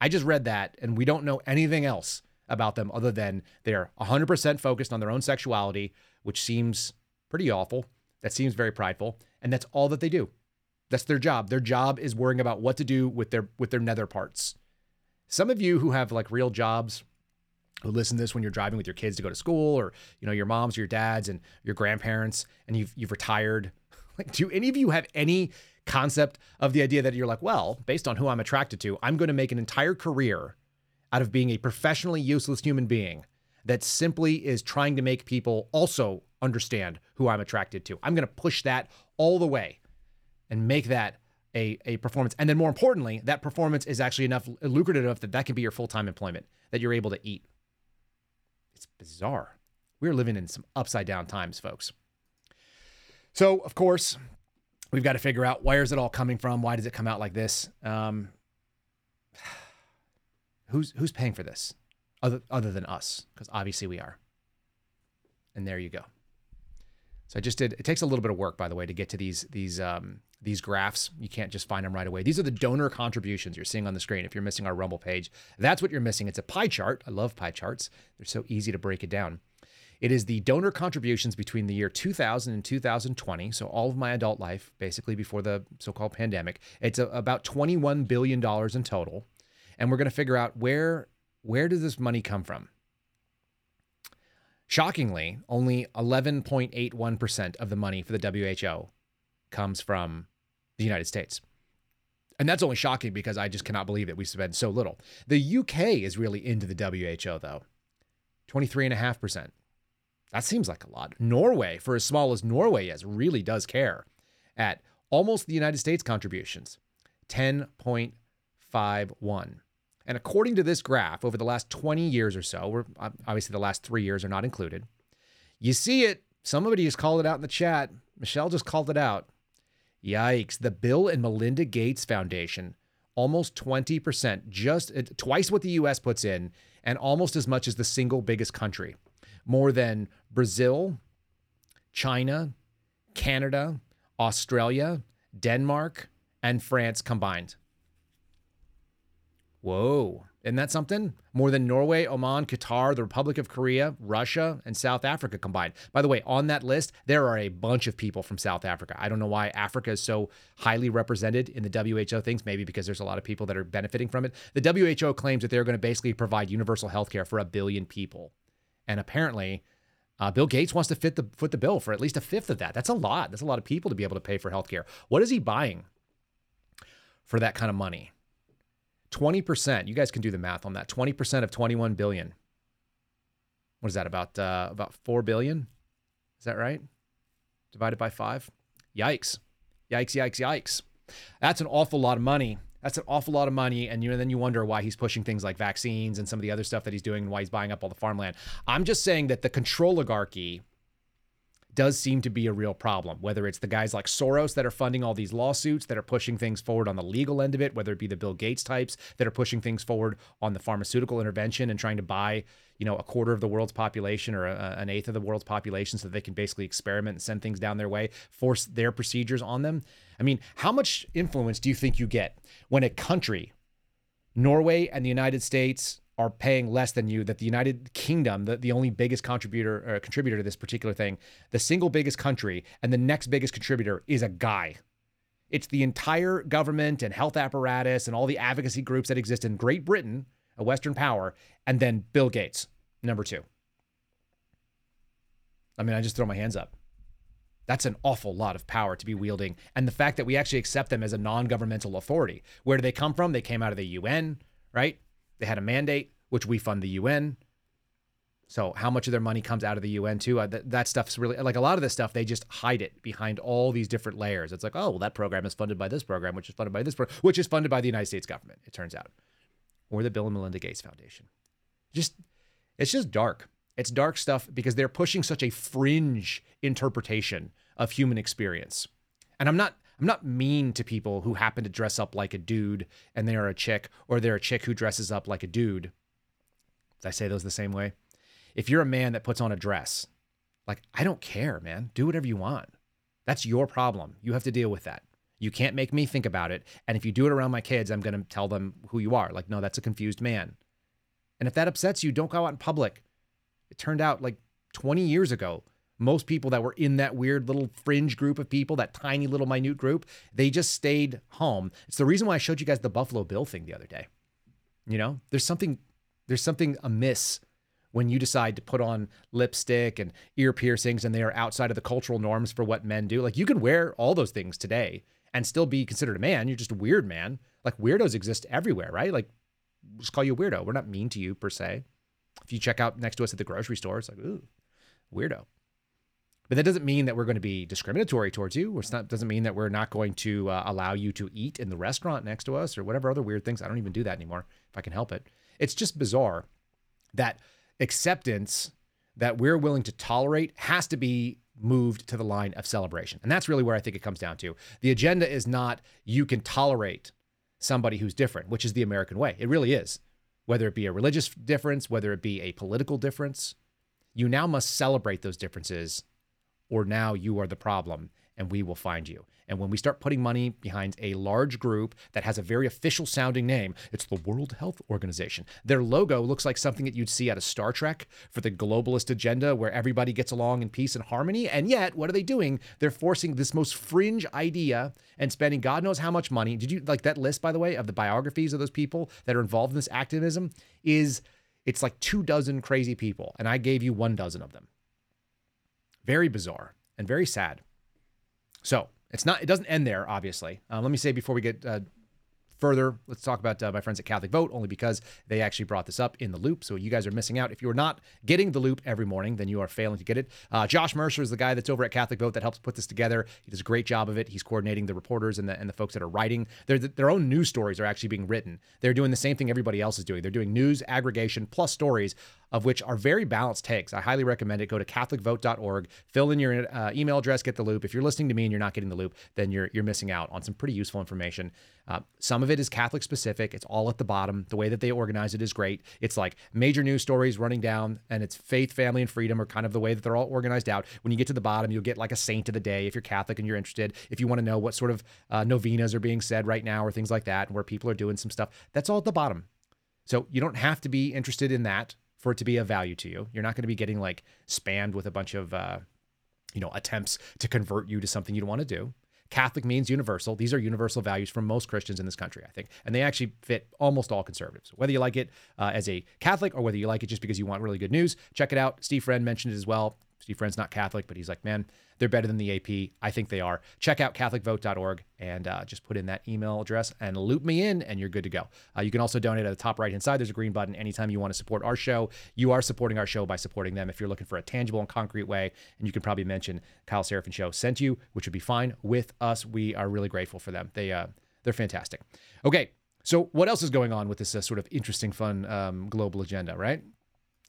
I just read that and we don't know anything else about them other than they're 100% focused on their own sexuality which seems pretty awful that seems very prideful, and that's all that they do. That's their job. Their job is worrying about what to do with their with their nether parts. Some of you who have like real jobs who listen to this when you're driving with your kids to go to school or you know your moms or your dads and your grandparents and you've you've retired like do any of you have any concept of the idea that you're like well based on who I'm attracted to I'm going to make an entire career out of being a professionally useless human being that simply is trying to make people also understand who I'm attracted to. I'm going to push that all the way and make that a, a performance. And then more importantly, that performance is actually enough lucrative enough that that can be your full-time employment that you're able to eat. It's bizarre. We're living in some upside down times, folks. So, of course, we've got to figure out where is it all coming from? Why does it come out like this? Um, who's who's paying for this other other than us? Because obviously we are. And there you go. So I just did. It takes a little bit of work, by the way, to get to these these um, these graphs. You can't just find them right away. These are the donor contributions you're seeing on the screen. If you're missing our Rumble page, that's what you're missing. It's a pie chart. I love pie charts. They're so easy to break it down. It is the donor contributions between the year 2000 and 2020. So all of my adult life, basically before the so-called pandemic. It's a, about 21 billion dollars in total, and we're going to figure out where where does this money come from. Shockingly, only 11.81% of the money for the WHO comes from the United States. And that's only shocking because I just cannot believe that we spend so little. The UK is really into the WHO, though 23.5%. That seems like a lot. Norway, for as small as Norway is, really does care at almost the United States contributions 10.51. And according to this graph, over the last 20 years or so, we're, obviously the last three years are not included, you see it. Somebody just called it out in the chat. Michelle just called it out. Yikes. The Bill and Melinda Gates Foundation, almost 20%, just twice what the US puts in, and almost as much as the single biggest country. More than Brazil, China, Canada, Australia, Denmark, and France combined. Whoa. Isn't that something? More than Norway, Oman, Qatar, the Republic of Korea, Russia, and South Africa combined. By the way, on that list, there are a bunch of people from South Africa. I don't know why Africa is so highly represented in the WHO things, maybe because there's a lot of people that are benefiting from it. The WHO claims that they're going to basically provide universal health care for a billion people. And apparently, uh, Bill Gates wants to fit the foot the bill for at least a fifth of that. That's a lot. That's a lot of people to be able to pay for healthcare. What is he buying for that kind of money? 20%, you guys can do the math on that. 20% of 21 billion. What is that about uh, about 4 billion? Is that right? Divided by 5? Yikes. Yikes, yikes, yikes. That's an awful lot of money. That's an awful lot of money. And you, and then you wonder why he's pushing things like vaccines and some of the other stuff that he's doing and why he's buying up all the farmland. I'm just saying that the control oligarchy does seem to be a real problem. Whether it's the guys like Soros that are funding all these lawsuits that are pushing things forward on the legal end of it, whether it be the Bill Gates types that are pushing things forward on the pharmaceutical intervention and trying to buy, you know, a quarter of the world's population or a, an eighth of the world's population so that they can basically experiment and send things down their way, force their procedures on them. I mean, how much influence do you think you get when a country, Norway and the United States, are paying less than you that the United Kingdom, the, the only biggest contributor or uh, contributor to this particular thing, the single biggest country and the next biggest contributor is a guy. It's the entire government and health apparatus and all the advocacy groups that exist in Great Britain, a Western power, and then Bill Gates, number two. I mean, I just throw my hands up. That's an awful lot of power to be wielding. And the fact that we actually accept them as a non governmental authority. Where do they come from? They came out of the UN, right? They had a mandate, which we fund the UN. So how much of their money comes out of the UN too? Uh, that, that stuff's really like a lot of this stuff. They just hide it behind all these different layers. It's like, oh, well, that program is funded by this program, which is funded by this, which is funded by the United States government. It turns out, or the Bill and Melinda Gates Foundation. Just, it's just dark. It's dark stuff because they're pushing such a fringe interpretation of human experience. And I'm not, I'm not mean to people who happen to dress up like a dude and they are a chick, or they're a chick who dresses up like a dude. Did I say those the same way? if you're a man that puts on a dress, like, I don't care, man. Do whatever you want. That's your problem. You have to deal with that. You can't make me think about it. And if you do it around my kids, I'm going to tell them who you are. Like, no, that's a confused man. And if that upsets you, don't go out in public. It turned out like 20 years ago, most people that were in that weird little fringe group of people, that tiny little minute group, they just stayed home. It's the reason why I showed you guys the Buffalo Bill thing the other day. You know, there's something there's something amiss when you decide to put on lipstick and ear piercings and they are outside of the cultural norms for what men do. Like you can wear all those things today and still be considered a man. You're just a weird man. Like weirdos exist everywhere, right? Like just call you a weirdo. We're not mean to you per se. If you check out next to us at the grocery store, it's like, ooh, weirdo. But that doesn't mean that we're going to be discriminatory towards you. It doesn't mean that we're not going to uh, allow you to eat in the restaurant next to us or whatever other weird things. I don't even do that anymore if I can help it. It's just bizarre that acceptance that we're willing to tolerate has to be moved to the line of celebration. And that's really where I think it comes down to. The agenda is not you can tolerate somebody who's different, which is the American way. It really is. Whether it be a religious difference, whether it be a political difference, you now must celebrate those differences, or now you are the problem and we will find you. And when we start putting money behind a large group that has a very official sounding name, it's the World Health Organization. Their logo looks like something that you'd see out of Star Trek for the globalist agenda where everybody gets along in peace and harmony. And yet, what are they doing? They're forcing this most fringe idea and spending God knows how much money. Did you like that list, by the way, of the biographies of those people that are involved in this activism? Is it's like two dozen crazy people, and I gave you one dozen of them. Very bizarre and very sad. So it's not. It doesn't end there, obviously. Uh, let me say before we get uh, further, let's talk about uh, my friends at Catholic Vote, only because they actually brought this up in the loop. So you guys are missing out. If you are not getting the loop every morning, then you are failing to get it. Uh, Josh Mercer is the guy that's over at Catholic Vote that helps put this together. He does a great job of it. He's coordinating the reporters and the, and the folks that are writing. Their, their own news stories are actually being written. They're doing the same thing everybody else is doing. They're doing news aggregation plus stories of which are very balanced takes. I highly recommend it. Go to catholicvote.org, fill in your uh, email address, get the loop. If you're listening to me and you're not getting the loop, then you're you're missing out on some pretty useful information. Uh, some of it is Catholic specific. It's all at the bottom. The way that they organize it is great. It's like major news stories running down, and it's faith, family, and freedom are kind of the way that they're all organized out. When you get to the bottom, you'll get like a saint of the day if you're Catholic and you're interested. If you want to know what sort of uh, novenas are being said right now or things like that, and where people are doing some stuff, that's all at the bottom. So you don't have to be interested in that for it to be of value to you. You're not going to be getting like spammed with a bunch of, uh, you know, attempts to convert you to something you don't want to do. Catholic means universal. These are universal values for most Christians in this country, I think, and they actually fit almost all conservatives. Whether you like it uh, as a Catholic or whether you like it just because you want really good news, check it out. Steve Friend mentioned it as well. Steve Friend's not Catholic, but he's like, man, they're better than the AP. I think they are. Check out CatholicVote.org and uh, just put in that email address and loop me in, and you're good to go. Uh, you can also donate at the top right hand side. There's a green button. Anytime you want to support our show, you are supporting our show by supporting them. If you're looking for a tangible and concrete way, and you can probably mention Kyle Seraphin Show sent you, which would be fine with us. We are really grateful for them. They uh, they're fantastic. Okay, so what else is going on with this uh, sort of interesting, fun um, global agenda? Right?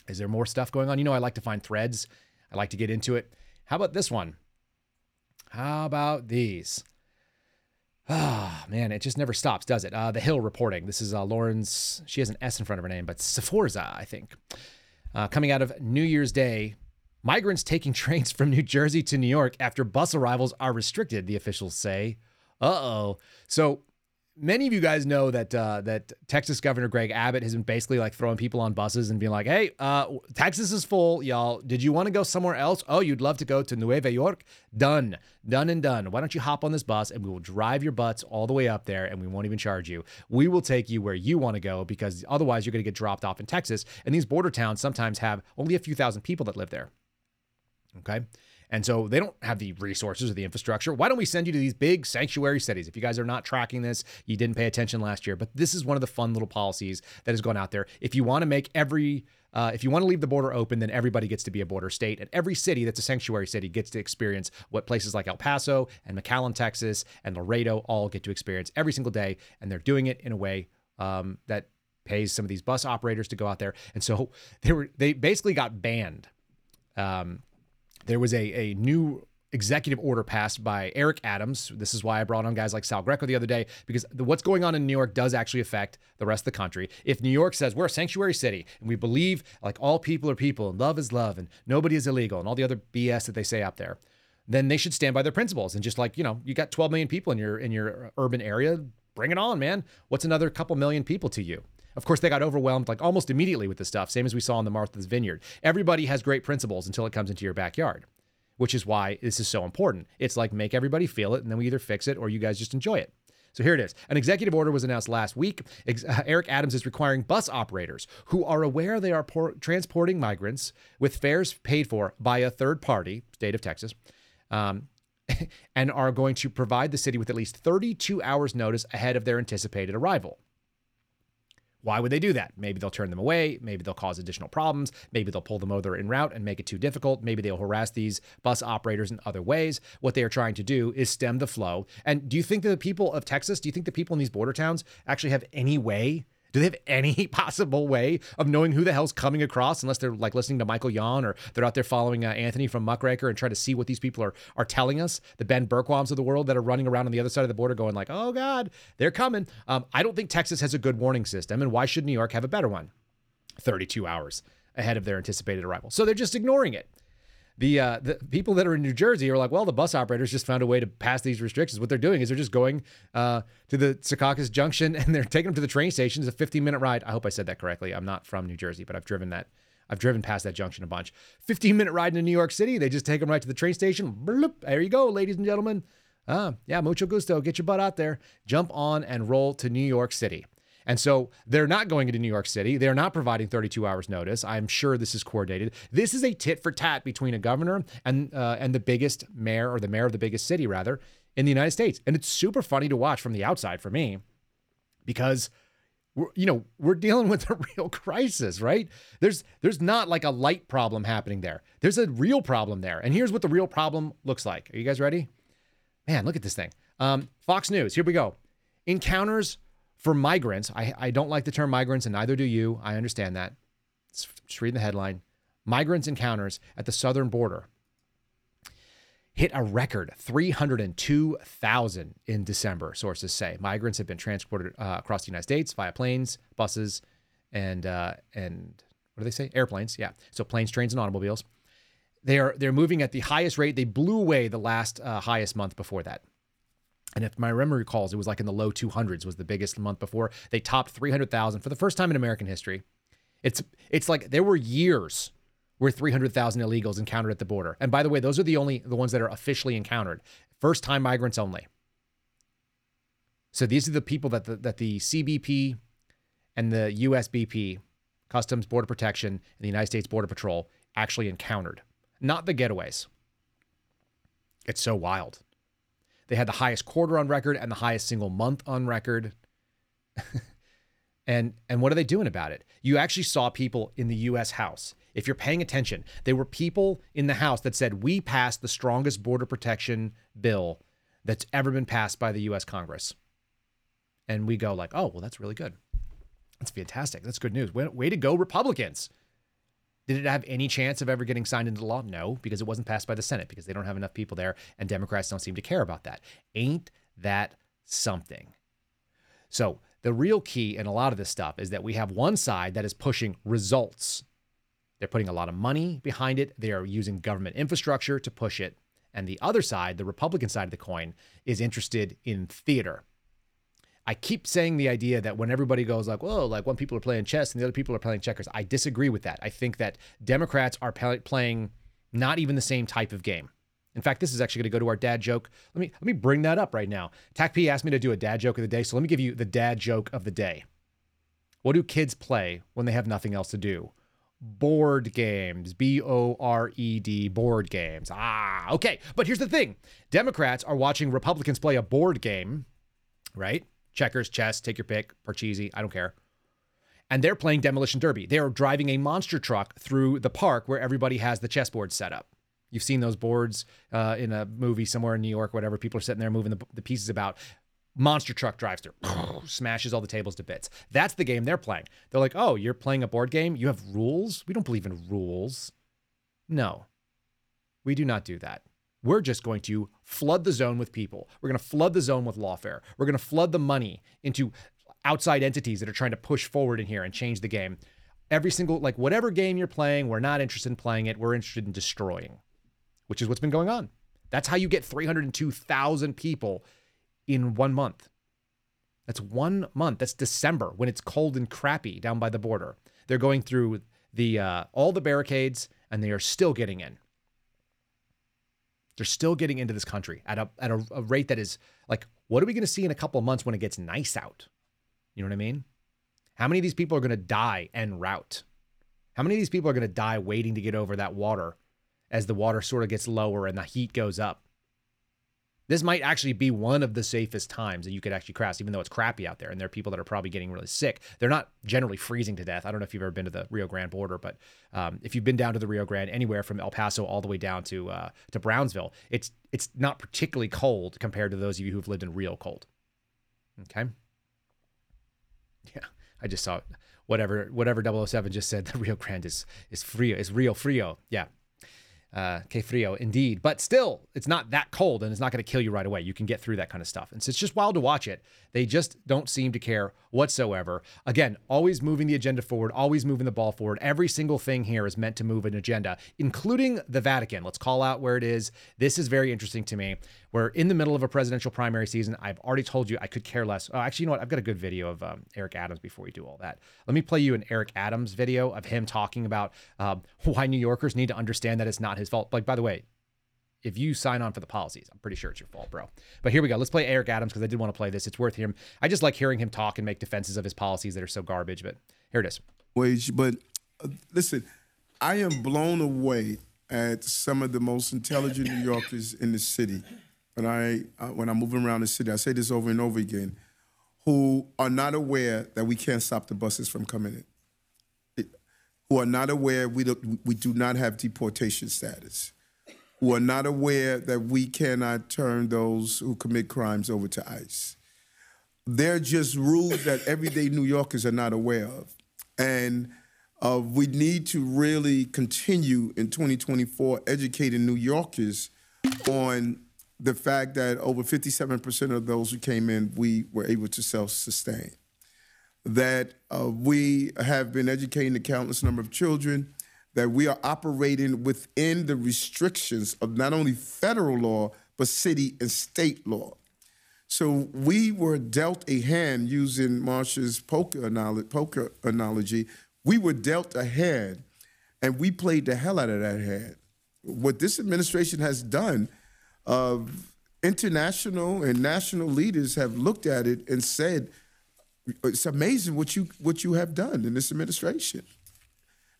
Is there more stuff going on? You know, I like to find threads. I like to get into it. How about this one? How about these? Ah, oh, man, it just never stops, does it? Uh, the Hill reporting. This is uh, Lauren's, she has an S in front of her name, but Sforza, I think. Uh, coming out of New Year's Day, migrants taking trains from New Jersey to New York after bus arrivals are restricted, the officials say. Uh oh. So many of you guys know that uh, that Texas Governor Greg Abbott has been basically like throwing people on buses and being like, "Hey, uh, Texas is full, y'all. Did you want to go somewhere else? Oh, you'd love to go to Nueva York? Done, done and done. Why don't you hop on this bus and we will drive your butts all the way up there and we won't even charge you. We will take you where you want to go because otherwise you're going to get dropped off in Texas. And these border towns sometimes have only a few thousand people that live there. Okay." And so they don't have the resources or the infrastructure. Why don't we send you to these big sanctuary cities? If you guys are not tracking this, you didn't pay attention last year, but this is one of the fun little policies that has gone out there. If you want to make every uh, if you want to leave the border open, then everybody gets to be a border state, and every city that's a sanctuary city gets to experience what places like El Paso and McAllen, Texas, and Laredo all get to experience every single day. And they're doing it in a way um, that pays some of these bus operators to go out there. And so they were they basically got banned. Um, there was a a new executive order passed by Eric Adams. This is why I brought on guys like Sal Greco the other day, because the, what's going on in New York does actually affect the rest of the country. If New York says we're a sanctuary city and we believe like all people are people and love is love and nobody is illegal and all the other BS that they say out there, then they should stand by their principles and just like you know you got 12 million people in your in your urban area, bring it on, man. What's another couple million people to you? Of course, they got overwhelmed like almost immediately with this stuff, same as we saw in the Martha's Vineyard. Everybody has great principles until it comes into your backyard, which is why this is so important. It's like make everybody feel it, and then we either fix it or you guys just enjoy it. So here it is. An executive order was announced last week. Eric Adams is requiring bus operators who are aware they are por- transporting migrants with fares paid for by a third party, state of Texas, um, and are going to provide the city with at least 32 hours notice ahead of their anticipated arrival. Why would they do that? Maybe they'll turn them away. Maybe they'll cause additional problems. Maybe they'll pull them over en route and make it too difficult. Maybe they'll harass these bus operators in other ways. What they are trying to do is stem the flow. And do you think that the people of Texas, do you think the people in these border towns actually have any way do they have any possible way of knowing who the hell's coming across unless they're like listening to Michael Yon or they're out there following uh, Anthony from Muckraker and trying to see what these people are are telling us? The Ben Bergquams of the world that are running around on the other side of the border going like, oh God, they're coming. Um, I don't think Texas has a good warning system. And why should New York have a better one? 32 hours ahead of their anticipated arrival. So they're just ignoring it the uh, the people that are in New Jersey are like, well, the bus operators just found a way to pass these restrictions. What they're doing is they're just going uh, to the Secaucus Junction and they're taking them to the train station. It's a 15 minute ride. I hope I said that correctly. I'm not from New Jersey, but I've driven that. I've driven past that junction a bunch. 15 minute ride into New York City. They just take them right to the train station. Bloop, there you go, ladies and gentlemen. Ah, yeah, mucho gusto. Get your butt out there. Jump on and roll to New York City. And so they're not going into New York City. They're not providing 32 hours notice. I'm sure this is coordinated. This is a tit for tat between a governor and uh, and the biggest mayor or the mayor of the biggest city rather in the United States. And it's super funny to watch from the outside for me because we're, you know we're dealing with a real crisis right there's there's not like a light problem happening there there's a real problem there and here's what the real problem looks like are you guys ready man look at this thing um, fox news here we go encounters for migrants, I, I don't like the term migrants, and neither do you. I understand that. Just reading the headline. Migrants encounters at the southern border hit a record 302,000 in December, sources say. Migrants have been transported uh, across the United States via planes, buses, and uh, and what do they say? Airplanes, yeah. So planes, trains, and automobiles. They are they're moving at the highest rate. They blew away the last uh, highest month before that. And if my memory recalls, it was like in the low 200s was the biggest month before. They topped 300,000 for the first time in American history. It's it's like there were years where 300,000 illegals encountered at the border. And by the way, those are the only the ones that are officially encountered. First time migrants only. So these are the people that the, that the CBP and the USBP, Customs Border Protection and the United States Border Patrol actually encountered, not the getaways. It's so wild. They had the highest quarter on record and the highest single month on record. and and what are they doing about it? You actually saw people in the US House. If you're paying attention, there were people in the House that said we passed the strongest border protection bill that's ever been passed by the US Congress. And we go like, "Oh, well that's really good. That's fantastic. That's good news. Way, way to go Republicans." Did it have any chance of ever getting signed into law? No, because it wasn't passed by the Senate because they don't have enough people there and Democrats don't seem to care about that. Ain't that something? So, the real key in a lot of this stuff is that we have one side that is pushing results. They're putting a lot of money behind it, they are using government infrastructure to push it. And the other side, the Republican side of the coin, is interested in theater. I keep saying the idea that when everybody goes like, "Whoa," like when people are playing chess and the other people are playing checkers, I disagree with that. I think that Democrats are playing not even the same type of game. In fact, this is actually going to go to our dad joke. Let me let me bring that up right now. TACP asked me to do a dad joke of the day, so let me give you the dad joke of the day. What do kids play when they have nothing else to do? board games. B O R E D, board games. Ah, okay. But here's the thing Democrats are watching Republicans play a board game, right? Checkers, chess, take your pick, Parcheesi, I don't care. And they're playing Demolition Derby. They are driving a monster truck through the park where everybody has the chessboard set up. You've seen those boards uh, in a movie somewhere in New York, whatever. People are sitting there moving the, the pieces about. Monster truck drives through, smashes all the tables to bits. That's the game they're playing. They're like, oh, you're playing a board game? You have rules? We don't believe in rules. No, we do not do that. We're just going to flood the zone with people. We're going to flood the zone with lawfare. We're going to flood the money into outside entities that are trying to push forward in here and change the game. Every single, like, whatever game you're playing, we're not interested in playing it. We're interested in destroying, which is what's been going on. That's how you get 302,000 people in one month. That's one month. That's December when it's cold and crappy down by the border. They're going through the uh, all the barricades and they are still getting in. They're still getting into this country at a at a, a rate that is like, what are we going to see in a couple of months when it gets nice out? You know what I mean? How many of these people are going to die en route? How many of these people are going to die waiting to get over that water as the water sort of gets lower and the heat goes up? This might actually be one of the safest times that you could actually crash, even though it's crappy out there and there are people that are probably getting really sick. They're not generally freezing to death. I don't know if you've ever been to the Rio Grande border, but um, if you've been down to the Rio Grande, anywhere from El Paso all the way down to uh, to Brownsville, it's it's not particularly cold compared to those of you who've lived in real cold. Okay. Yeah, I just saw whatever whatever 007 just said. The Rio Grande is is frio, is Rio Frio. Yeah, uh, que frio, indeed. But still, it's not that cold and it's not going to kill you right away. You can get through that kind of stuff. And so it's just wild to watch it. They just don't seem to care whatsoever. Again, always moving the agenda forward, always moving the ball forward. Every single thing here is meant to move an agenda, including the Vatican. Let's call out where it is. This is very interesting to me. We're in the middle of a presidential primary season. I've already told you I could care less. Oh, actually, you know what? I've got a good video of um, Eric Adams before we do all that. Let me play you an Eric Adams video of him talking about um, why New Yorkers need to understand that it's not his fault. Like, by the way, if you sign on for the policies, I'm pretty sure it's your fault, bro. But here we go. Let's play Eric Adams because I did want to play this. It's worth hearing. I just like hearing him talk and make defenses of his policies that are so garbage. But here it is. Wage, but uh, listen, I am blown away at some of the most intelligent New Yorkers in the city. When I uh, when I'm moving around the city, I say this over and over again, who are not aware that we can't stop the buses from coming in. Who are not aware we do, we do not have deportation status who are not aware that we cannot turn those who commit crimes over to ICE. They're just rules that everyday New Yorkers are not aware of. And uh, we need to really continue in 2024 educating New Yorkers on the fact that over 57% of those who came in, we were able to self sustain. That uh, we have been educating a countless number of children that we are operating within the restrictions of not only federal law, but city and state law. So we were dealt a hand using Marsha's poker analogy, poker analogy. We were dealt a hand and we played the hell out of that hand. What this administration has done, uh, international and national leaders have looked at it and said, it's amazing what you what you have done in this administration.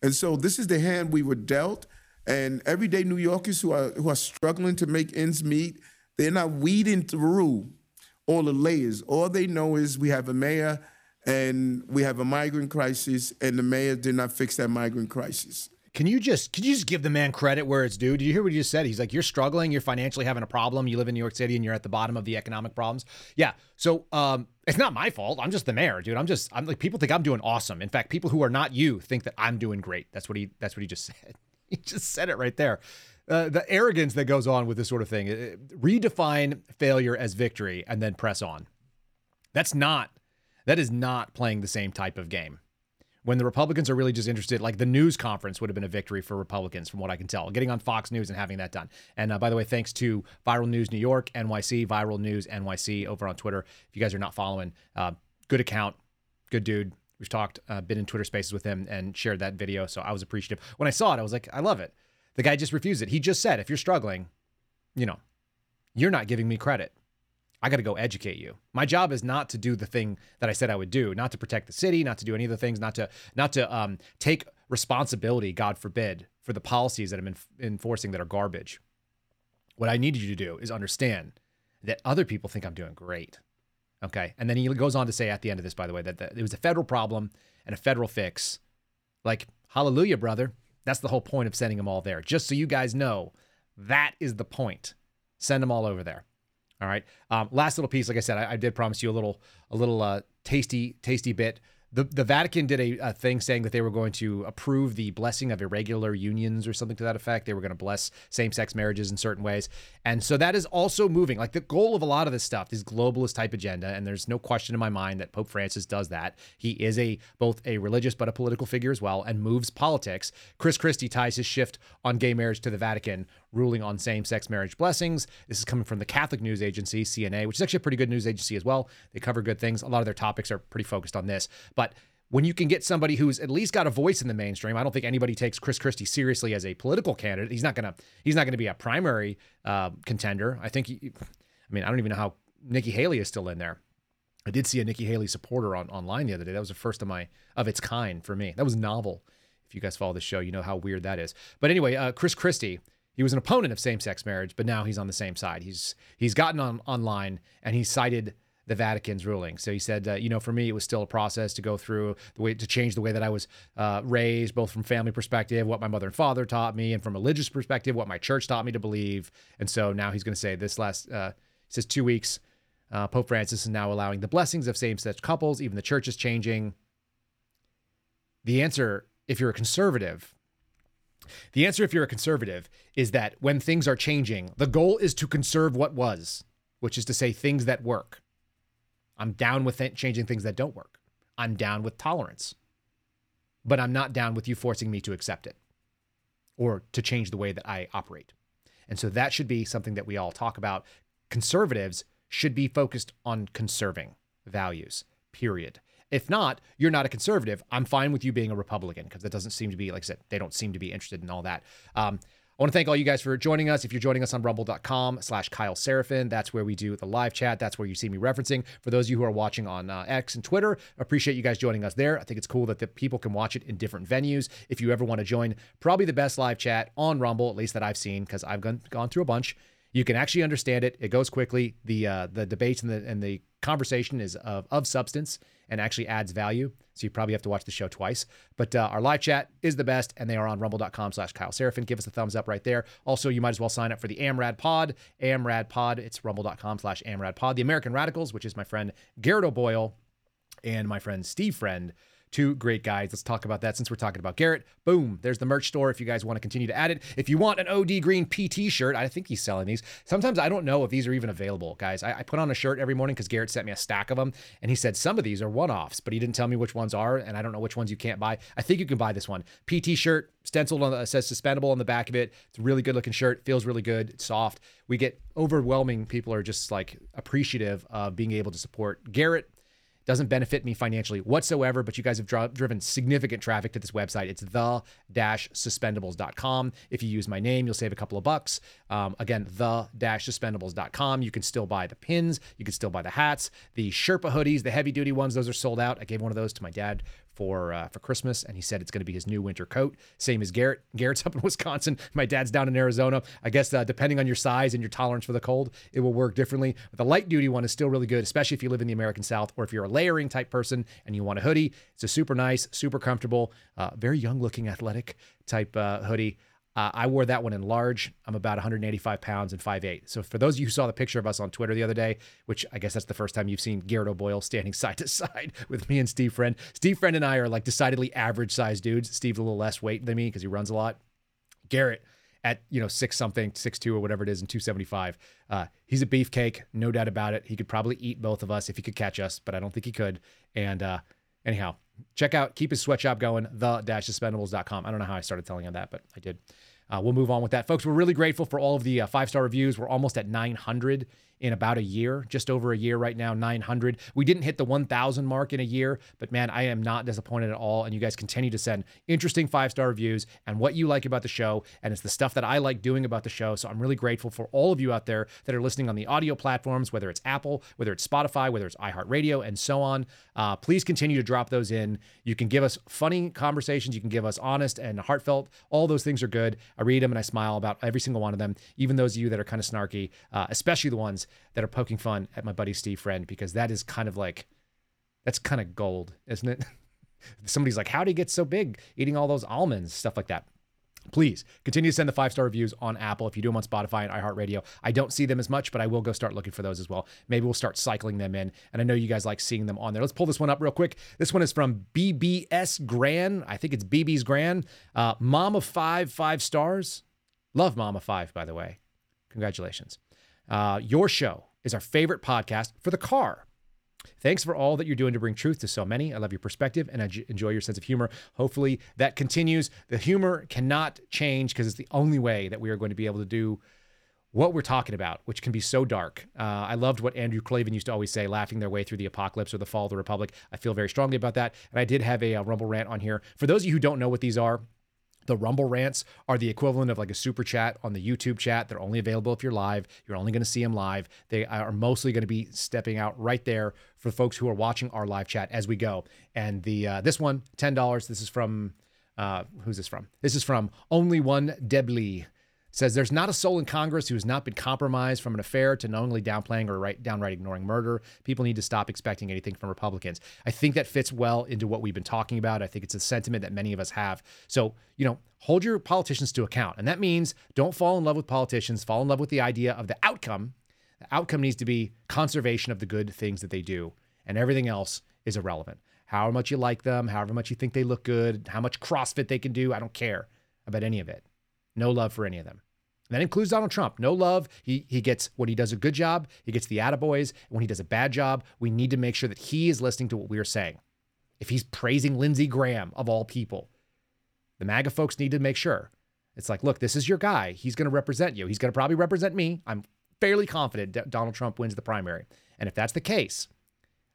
And so this is the hand we were dealt. And everyday New Yorkers who are who are struggling to make ends meet, they're not weeding through all the layers. All they know is we have a mayor and we have a migrant crisis, and the mayor did not fix that migrant crisis. Can you just can you just give the man credit where it's due? Did you hear what he just said? He's like, you're struggling, you're financially having a problem, you live in New York City, and you're at the bottom of the economic problems. Yeah. So um, it's not my fault. I'm just the mayor, dude. I'm just I'm like people think I'm doing awesome. In fact, people who are not you think that I'm doing great. That's what he that's what he just said. He just said it right there. Uh, the arrogance that goes on with this sort of thing. Uh, redefine failure as victory and then press on. That's not that is not playing the same type of game when the Republicans are really just interested, like the news conference would have been a victory for Republicans, from what I can tell. Getting on Fox News and having that done. And uh, by the way, thanks to Viral News New York, NYC, Viral News NYC over on Twitter. If you guys are not following, uh, good account, good dude. We've talked, uh, been in Twitter spaces with him and shared that video. So I was appreciative. When I saw it, I was like, I love it. The guy just refused it. He just said, if you're struggling, you know, you're not giving me credit. I got to go educate you. My job is not to do the thing that I said I would do, not to protect the city, not to do any of the things, not to not to um, take responsibility, God forbid, for the policies that I'm enforcing that are garbage. What I need you to do is understand that other people think I'm doing great. Okay. And then he goes on to say at the end of this, by the way, that, that it was a federal problem and a federal fix. Like, hallelujah, brother. That's the whole point of sending them all there. Just so you guys know, that is the point. Send them all over there. All right. Um, last little piece, like I said, I, I, did promise you a little, a little uh, tasty, tasty bit the, the Vatican did a, a, thing saying that they were going to approve the blessing of irregular unions or something to that effect. They were going to bless same sex marriages in certain ways. And so that is also moving. Like the goal of a lot of this stuff, this globalist type agenda, and there's no question in my mind that Pope Francis does that. He is a both a religious but a political figure as well and moves politics. Chris Christie ties his shift on gay marriage to the Vatican ruling on same sex marriage blessings. This is coming from the Catholic news agency, CNA, which is actually a pretty good news agency as well. They cover good things. A lot of their topics are pretty focused on this. But when you can get somebody who's at least got a voice in the mainstream, I don't think anybody takes Chris Christie seriously as a political candidate. He's not gonna he's not gonna be a primary uh, contender. I think. He, I mean, I don't even know how Nikki Haley is still in there. I did see a Nikki Haley supporter on online the other day. That was the first of my of its kind for me. That was novel. If you guys follow the show, you know how weird that is. But anyway, uh, Chris Christie he was an opponent of same-sex marriage, but now he's on the same side. He's he's gotten on online and he cited the Vatican's ruling. So he said, uh, you know, for me, it was still a process to go through the way to change the way that I was uh, raised, both from family perspective, what my mother and father taught me, and from religious perspective, what my church taught me to believe. And so now he's going to say this last, uh, he says two weeks, uh, Pope Francis is now allowing the blessings of same-sex couples. Even the church is changing. The answer, if you're a conservative, the answer, if you're a conservative, is that when things are changing, the goal is to conserve what was, which is to say things that work. I'm down with th- changing things that don't work. I'm down with tolerance, but I'm not down with you forcing me to accept it or to change the way that I operate. And so that should be something that we all talk about. Conservatives should be focused on conserving values, period. If not, you're not a conservative. I'm fine with you being a Republican because that doesn't seem to be, like I said, they don't seem to be interested in all that. Um, I want to thank all you guys for joining us. If you're joining us on rumble.com slash Kyle Seraphin, that's where we do the live chat. That's where you see me referencing. For those of you who are watching on uh, X and Twitter, appreciate you guys joining us there. I think it's cool that the people can watch it in different venues. If you ever want to join, probably the best live chat on Rumble, at least that I've seen, because I've gone, gone through a bunch. You can actually understand it. It goes quickly. The uh, the debates and the and the conversation is of, of substance and actually adds value. So you probably have to watch the show twice. But uh, our live chat is the best, and they are on rumble.com slash Kyle Seraphin. Give us a thumbs up right there. Also, you might as well sign up for the AMRAD pod. AMRAD pod, it's rumble.com slash AMRAD pod. The American Radicals, which is my friend Garrett O'Boyle and my friend Steve Friend Two great guys. Let's talk about that since we're talking about Garrett. Boom, there's the merch store if you guys want to continue to add it. If you want an OD Green PT shirt, I think he's selling these. Sometimes I don't know if these are even available, guys. I, I put on a shirt every morning because Garrett sent me a stack of them and he said some of these are one offs, but he didn't tell me which ones are, and I don't know which ones you can't buy. I think you can buy this one. PT shirt, stenciled on the, says suspendable on the back of it. It's a really good looking shirt, feels really good, it's soft. We get overwhelming people are just like appreciative of being able to support Garrett doesn't benefit me financially whatsoever, but you guys have dri- driven significant traffic to this website. It's the-suspendables.com. If you use my name, you'll save a couple of bucks. Um, again, the-suspendables.com. You can still buy the pins. You can still buy the hats. The Sherpa hoodies, the heavy duty ones, those are sold out. I gave one of those to my dad for uh, for Christmas, and he said it's going to be his new winter coat. Same as Garrett. Garrett's up in Wisconsin. My dad's down in Arizona. I guess uh, depending on your size and your tolerance for the cold, it will work differently. But the light duty one is still really good, especially if you live in the American South or if you're a layering type person and you want a hoodie. It's a super nice, super comfortable, uh, very young looking, athletic type uh, hoodie. Uh, I wore that one in large. I'm about 185 pounds and 5'8. So for those of you who saw the picture of us on Twitter the other day, which I guess that's the first time you've seen Garrett O'Boyle standing side to side with me and Steve Friend. Steve Friend and I are like decidedly average sized dudes. Steve's a little less weight than me because he runs a lot. Garrett at you know six something, six two or whatever it is, and 275. Uh, he's a beefcake, no doubt about it. He could probably eat both of us if he could catch us, but I don't think he could. And uh, anyhow, check out keep his sweatshop going the-suspendables.com i don't know how i started telling him that but i did we'll move on with that. Folks we're really grateful for all of the uh, five star reviews. We're almost at 900 in about a year, just over a year right now, 900. We didn't hit the 1,000 mark in a year, but man, I am not disappointed at all. And you guys continue to send interesting five star reviews and what you like about the show. And it's the stuff that I like doing about the show. So I'm really grateful for all of you out there that are listening on the audio platforms, whether it's Apple, whether it's Spotify, whether it's iHeartRadio, and so on. Uh, please continue to drop those in. You can give us funny conversations, you can give us honest and heartfelt. All those things are good. I read them and I smile about every single one of them, even those of you that are kind of snarky, uh, especially the ones that are poking fun at my buddy Steve Friend, because that is kind of like, that's kind of gold, isn't it? Somebody's like, how do you get so big eating all those almonds, stuff like that. Please continue to send the five star reviews on Apple if you do them on Spotify and iHeartRadio. I don't see them as much, but I will go start looking for those as well. Maybe we'll start cycling them in. And I know you guys like seeing them on there. Let's pull this one up real quick. This one is from BBS Gran. I think it's BB's Gran. Uh, Mom of five, five stars. Love Mom of five, by the way. Congratulations. Uh, your show is our favorite podcast for the car. Thanks for all that you're doing to bring truth to so many. I love your perspective and I enjoy your sense of humor. Hopefully that continues. The humor cannot change because it's the only way that we are going to be able to do what we're talking about, which can be so dark. Uh, I loved what Andrew Klavan used to always say, laughing their way through the apocalypse or the fall of the republic. I feel very strongly about that. And I did have a, a Rumble rant on here. For those of you who don't know what these are, the Rumble rants are the equivalent of like a super chat on the YouTube chat. They're only available if you're live. You're only going to see them live. They are mostly going to be stepping out right there for folks who are watching our live chat as we go. And the uh, this one, ten dollars. This is from uh, who's this from? This is from only one Debly says there's not a soul in Congress who has not been compromised from an affair to knowingly downplaying or right, downright ignoring murder. People need to stop expecting anything from Republicans. I think that fits well into what we've been talking about. I think it's a sentiment that many of us have. So, you know, hold your politicians to account. And that means don't fall in love with politicians, fall in love with the idea of the outcome. The outcome needs to be conservation of the good things that they do, and everything else is irrelevant. However much you like them, however much you think they look good, how much CrossFit they can do, I don't care about any of it. No love for any of them. That includes Donald Trump. No love. He he gets when he does a good job, he gets the attaboys. When he does a bad job, we need to make sure that he is listening to what we are saying. If he's praising Lindsey Graham of all people, the MAGA folks need to make sure. It's like, look, this is your guy. He's going to represent you. He's going to probably represent me. I'm fairly confident that Donald Trump wins the primary. And if that's the case,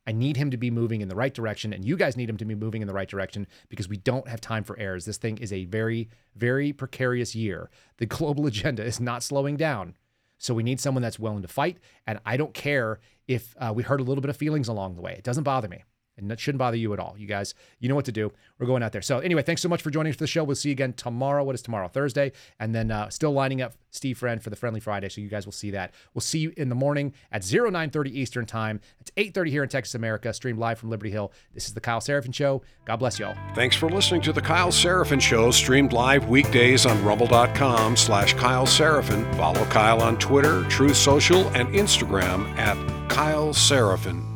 I need him to be moving in the right direction, and you guys need him to be moving in the right direction because we don't have time for errors. This thing is a very, very precarious year. The global agenda is not slowing down. So we need someone that's willing to fight. And I don't care if uh, we hurt a little bit of feelings along the way. It doesn't bother me. And that shouldn't bother you at all. You guys, you know what to do. We're going out there. So, anyway, thanks so much for joining us for the show. We'll see you again tomorrow. What is tomorrow? Thursday. And then uh, still lining up Steve Friend for the Friendly Friday. So, you guys will see that. We'll see you in the morning at 0930 Eastern Time. It's 830 here in Texas, America, streamed live from Liberty Hill. This is the Kyle Seraphin Show. God bless y'all. Thanks for listening to the Kyle Seraphin Show, streamed live weekdays on rumble.com slash Kyle Seraphin. Follow Kyle on Twitter, Truth Social, and Instagram at Kyle Seraphin.